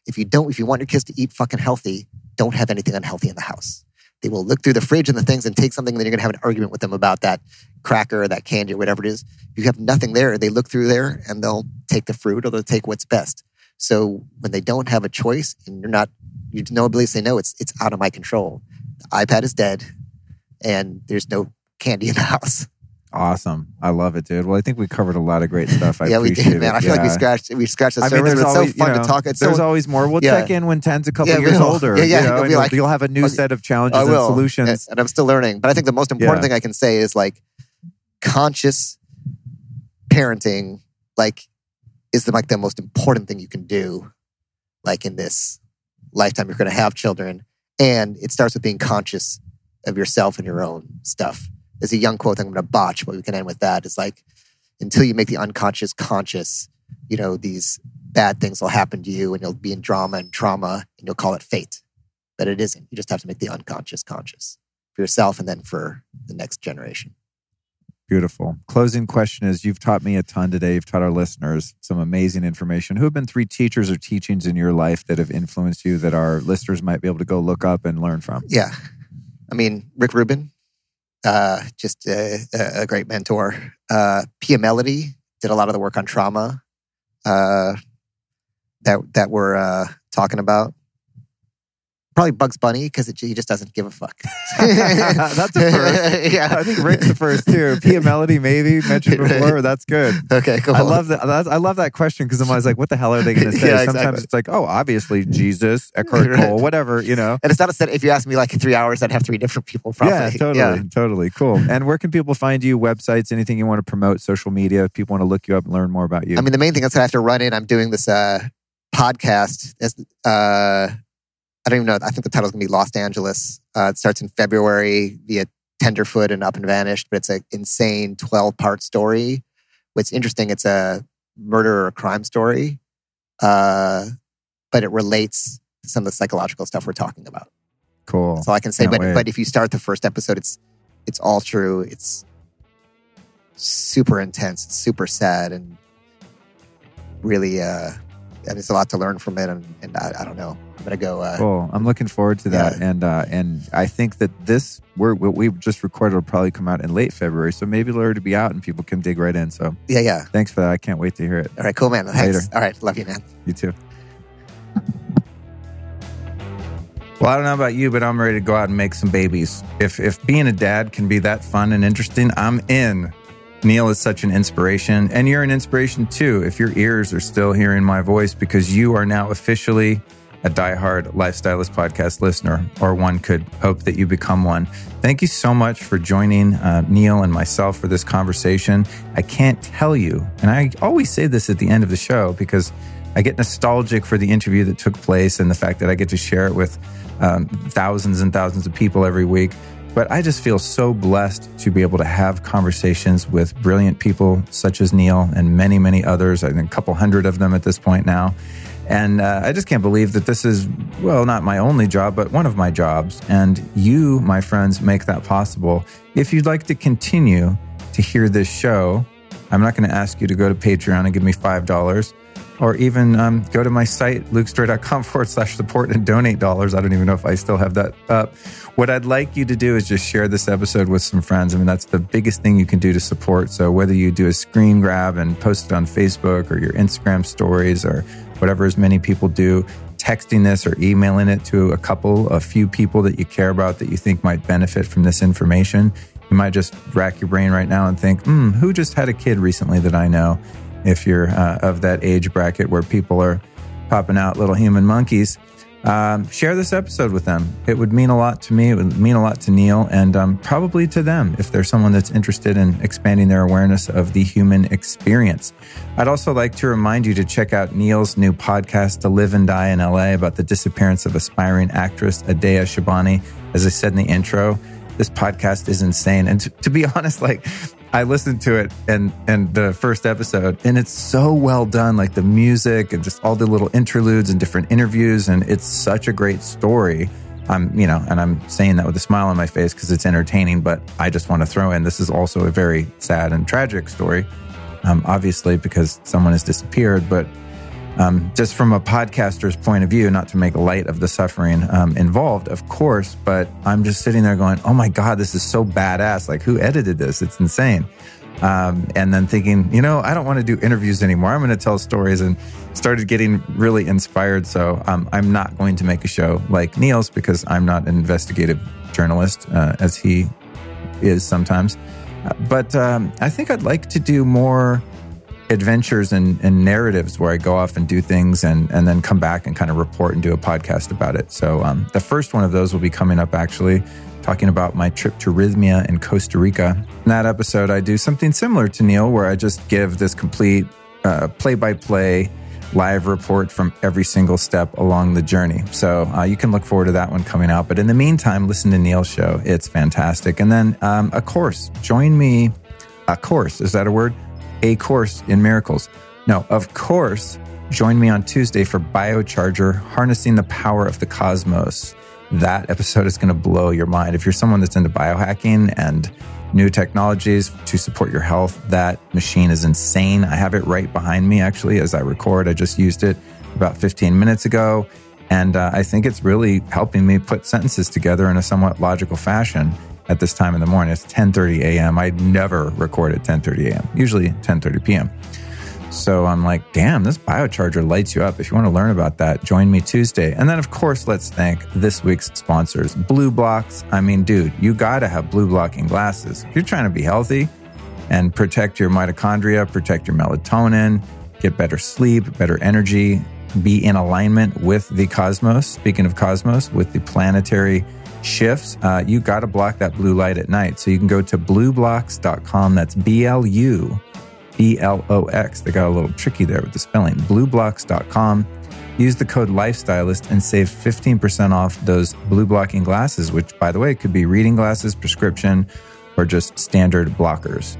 if you don't, if you want your kids to eat fucking healthy, don't have anything unhealthy in the house. They will look through the fridge and the things and take something, and then you're going to have an argument with them about that cracker or that candy or whatever it is. You have nothing there. They look through there and they'll take the fruit or they'll take what's best. So when they don't have a choice and you're not, you ability to say no, it's it's out of my control. The iPad is dead, and there's no candy in the *laughs* house. Awesome. I love it, dude. Well, I think we covered a lot of great stuff. I yeah, we did, man. I feel like we Yeah. scratched we scratched the I surface. mean, there's but it's always, so fun you know, to talk. It's there's so always more. We'll Yeah. check in when Tenn's a couple Yeah, years older. Yeah, yeah, you know, and you'll, like- you'll have a new Okay. set of challenges and solutions. And, and I'm still learning. But I think the most important Yeah. thing I can say is like conscious parenting, like, is the, like the most important thing you can do, like in this lifetime. You're going to have children, and it starts with being conscious of yourself and your own stuff. There's a Jung quote that I'm going to botch, but we can end with that. It's like, until you make the unconscious conscious, you know, these bad things will happen to you, and you'll be in drama and trauma, and you'll call it fate. But it isn't. You just have to make the unconscious conscious for yourself and then for the next generation. Beautiful. Closing question is You've taught me a ton today. You've taught our listeners some amazing information. Who have been three teachers or teachings in your life that have influenced you that our listeners might be able to go look up and learn from? Yeah. I mean, Rick Rubin, uh, just a, a great mentor. Uh, Pia Mellody did a lot of the work on trauma uh, that that we're uh, talking about. Probably Bugs Bunny because he just doesn't give a fuck. *laughs* That's a first. *laughs* yeah. I think Rick's the first too. Pia Mellody, maybe mentioned *laughs* before. That's good. Okay, cool. I love that. I love that question because I'm always like, "What the hell are they going to say?" Yeah, Sometimes exactly. it's like, "Oh, obviously Jesus, Eckhart Right. Tolle, whatever," you know. And it's not a set. If you ask me like three hours, I'd have three different people. Probably. Yeah, totally, totally cool. And where can people find you? Websites, anything you want to promote, social media? If people want to look you up and learn more about you. I mean, the main thing that's I have to run in. I'm doing this uh, podcast. as. uh, I don't even know. I think the title's gonna be Los Angeles. Uh, it starts in February via Tenderfoot and Up and Vanished, but it's an insane 12 part story. What's interesting, it's a murder or a crime story, uh, but it relates to some of the psychological stuff we're talking about. cool. That's all I can say. Can't But wait. but if you start the first episode, it's it's all true. It's super intense. It's super sad and really. uh and it's a lot to learn from it, and, and I, I don't know. I'm gonna go. Uh, Cool. I'm looking forward to that, Yeah. and uh, and I think that this we're, what we just recorded will probably come out in late February, so maybe it'll already be out and people can dig right in. So Yeah, yeah. thanks for that. I can't wait to hear it. All right, cool, man. Thanks. Later. All right, love you, man. You too. Well, I don't know about you, but I'm ready to go out and make some babies. If if being a dad can be that fun and interesting, I'm in. Neil is such an inspiration, and you're an inspiration too. If your ears are still hearing my voice, because you are now officially a diehard lifestylist podcast listener, or one could hope that you become one. Thank you so much for joining uh, Neil and myself for this conversation. I can't tell you, and I always say this at the end of the show because I get nostalgic for the interview that took place and the fact that I get to share it with um, thousands and thousands of people every week. But I just feel so blessed to be able to have conversations with brilliant people such as Neil and many, many others. I think a couple hundred of them at this point now. And uh, I just can't believe that this is, well, not my only job, but one of my jobs. And you, my friends, make that possible. If you'd like to continue to hear this show, I'm not going to ask you to go to Patreon and give me $5 or even um, go to my site, lukestory.com *laughs* forward slash support and donate dollars. I don't even know if I still have that up. What I'd like you to do is just share this episode with some friends. I mean, that's the biggest thing you can do to support. So whether you do a screen grab and post it on Facebook or your Instagram stories or whatever as many people do, texting this or emailing it to a couple, a few people that you care about that you think might benefit from this information. You might just rack your brain right now and think, hmm, who just had a kid recently that I know? If you're uh, of that age bracket where people are popping out little human monkeys, um, share this episode with them. It would mean a lot to me. It would mean a lot to Neil and um, probably to them if there's someone that's interested in expanding their awareness of the human experience. I'd also like to remind you to check out Neil's new podcast, To Live and Die in LA, about the disappearance of aspiring actress Adea Shabani. As I said in the intro, this podcast is insane. And to, to be *laughs* honest, like I listened to it and and the first episode, and it's so well done, like the music and just all the little interludes and different interviews, and it's such a great story. I'm, you know, and I'm saying that with a smile on my face because it's entertaining, but I just want to throw in this is also a very sad and tragic story, um, obviously because someone has disappeared, but um, just from a podcaster's point of view, not to make light of the suffering um, involved, of course, but I'm just sitting there going, oh my God, this is so badass. Like, who edited this? It's insane. Um, and then thinking, you know, I don't want to do interviews anymore. I'm going to tell stories and started getting really inspired. So um, I'm not going to make a show like Neil's because I'm not an investigative journalist uh, as he is sometimes. Uh, but um, I think I'd like to do more adventures and, and, narratives where I go off and do things and, and then come back and kind of report and do a podcast about it. So um, the first one of those will be coming up actually, talking about my trip to Rhythmia in Costa Rica. In that episode, I do something similar to Neil, where I just give this complete play by play live report from every single step along the journey. So uh, you can look forward to that one coming out. But in the meantime, listen to Neil's show. It's fantastic. And then um, a course. Join me. A course. Is that a word? A course in miracles. No, of course. Join me on Tuesday for Biocharger, harnessing the power of the cosmos. That episode is going to blow your mind. If you're someone that's into biohacking and new technologies to support your health. That machine is insane. I have it right behind me actually as I record. I just used it about 15 minutes ago. And uh, I think it's really helping me put sentences together in a somewhat logical fashion at this time in the morning. It's 10:30 a.m. I never record at 10:30 a.m. Usually 10:30 p.m. So I'm like, damn, this biocharger lights you up. If you want to learn about that, join me Tuesday. And then, of course, let's thank this week's sponsors, BLUblox. I mean, dude, you got to have blue blocking glasses. If you're trying to be healthy and protect your mitochondria, protect your melatonin, get better sleep, better energy, be in alignment with the cosmos. Speaking of cosmos, with the planetary shifts, uh, you got to block that blue light at night. So you can go to blublox.com. That's B L U B L O X. They got a little tricky there with the spelling. Blublox.com. Use the code Lifestylist and save 15% off those blue blocking glasses, which, by the way, could be reading glasses, prescription, or just standard blockers.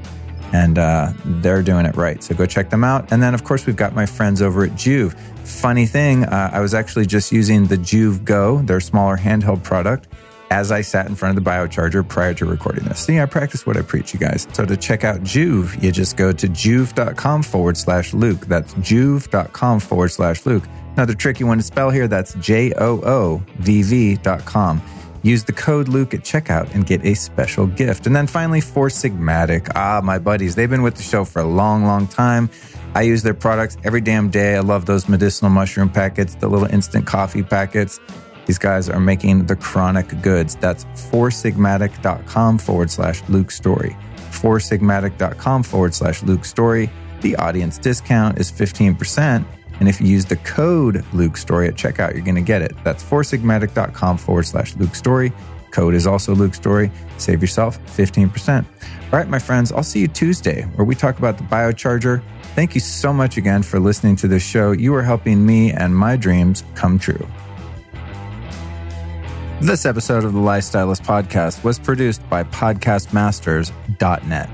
And uh, they're doing it right. So go check them out. And then, of course, we've got my friends over at Joovv. Funny thing, uh, I was actually just using the Joovv Go, their smaller handheld product as I sat in front of the biocharger prior to recording this. See, I practice what I preach, you guys. So to check out Joovv, you just go to joovv.com forward slash Luke. That's joovv.com forward slash Luke. Another tricky one to spell here, that's J O O V V dot com. Use the code Luke at checkout and get a special gift. And then finally, Four Sigmatic. Ah, my buddies, they've been with the show for a long, long time. I use their products every damn day. I love those medicinal mushroom packets, the little instant coffee packets. These guys are making the chronic goods. That's foursigmatic.com forward slash Luke Story. Foursigmatic.com forward slash Luke Story. The audience discount is 15%. And if you use the code Luke Story at checkout, you're going to get it. That's foursigmatic.com forward slash Luke Story. Code is also Luke Story. Save yourself 15%. All right, my friends, I'll see you Tuesday where we talk about the biocharger. Thank you so much again for listening to this show. You are helping me and my dreams come true. This episode of the Lifestylist Podcast was produced by PodcastMasters.net.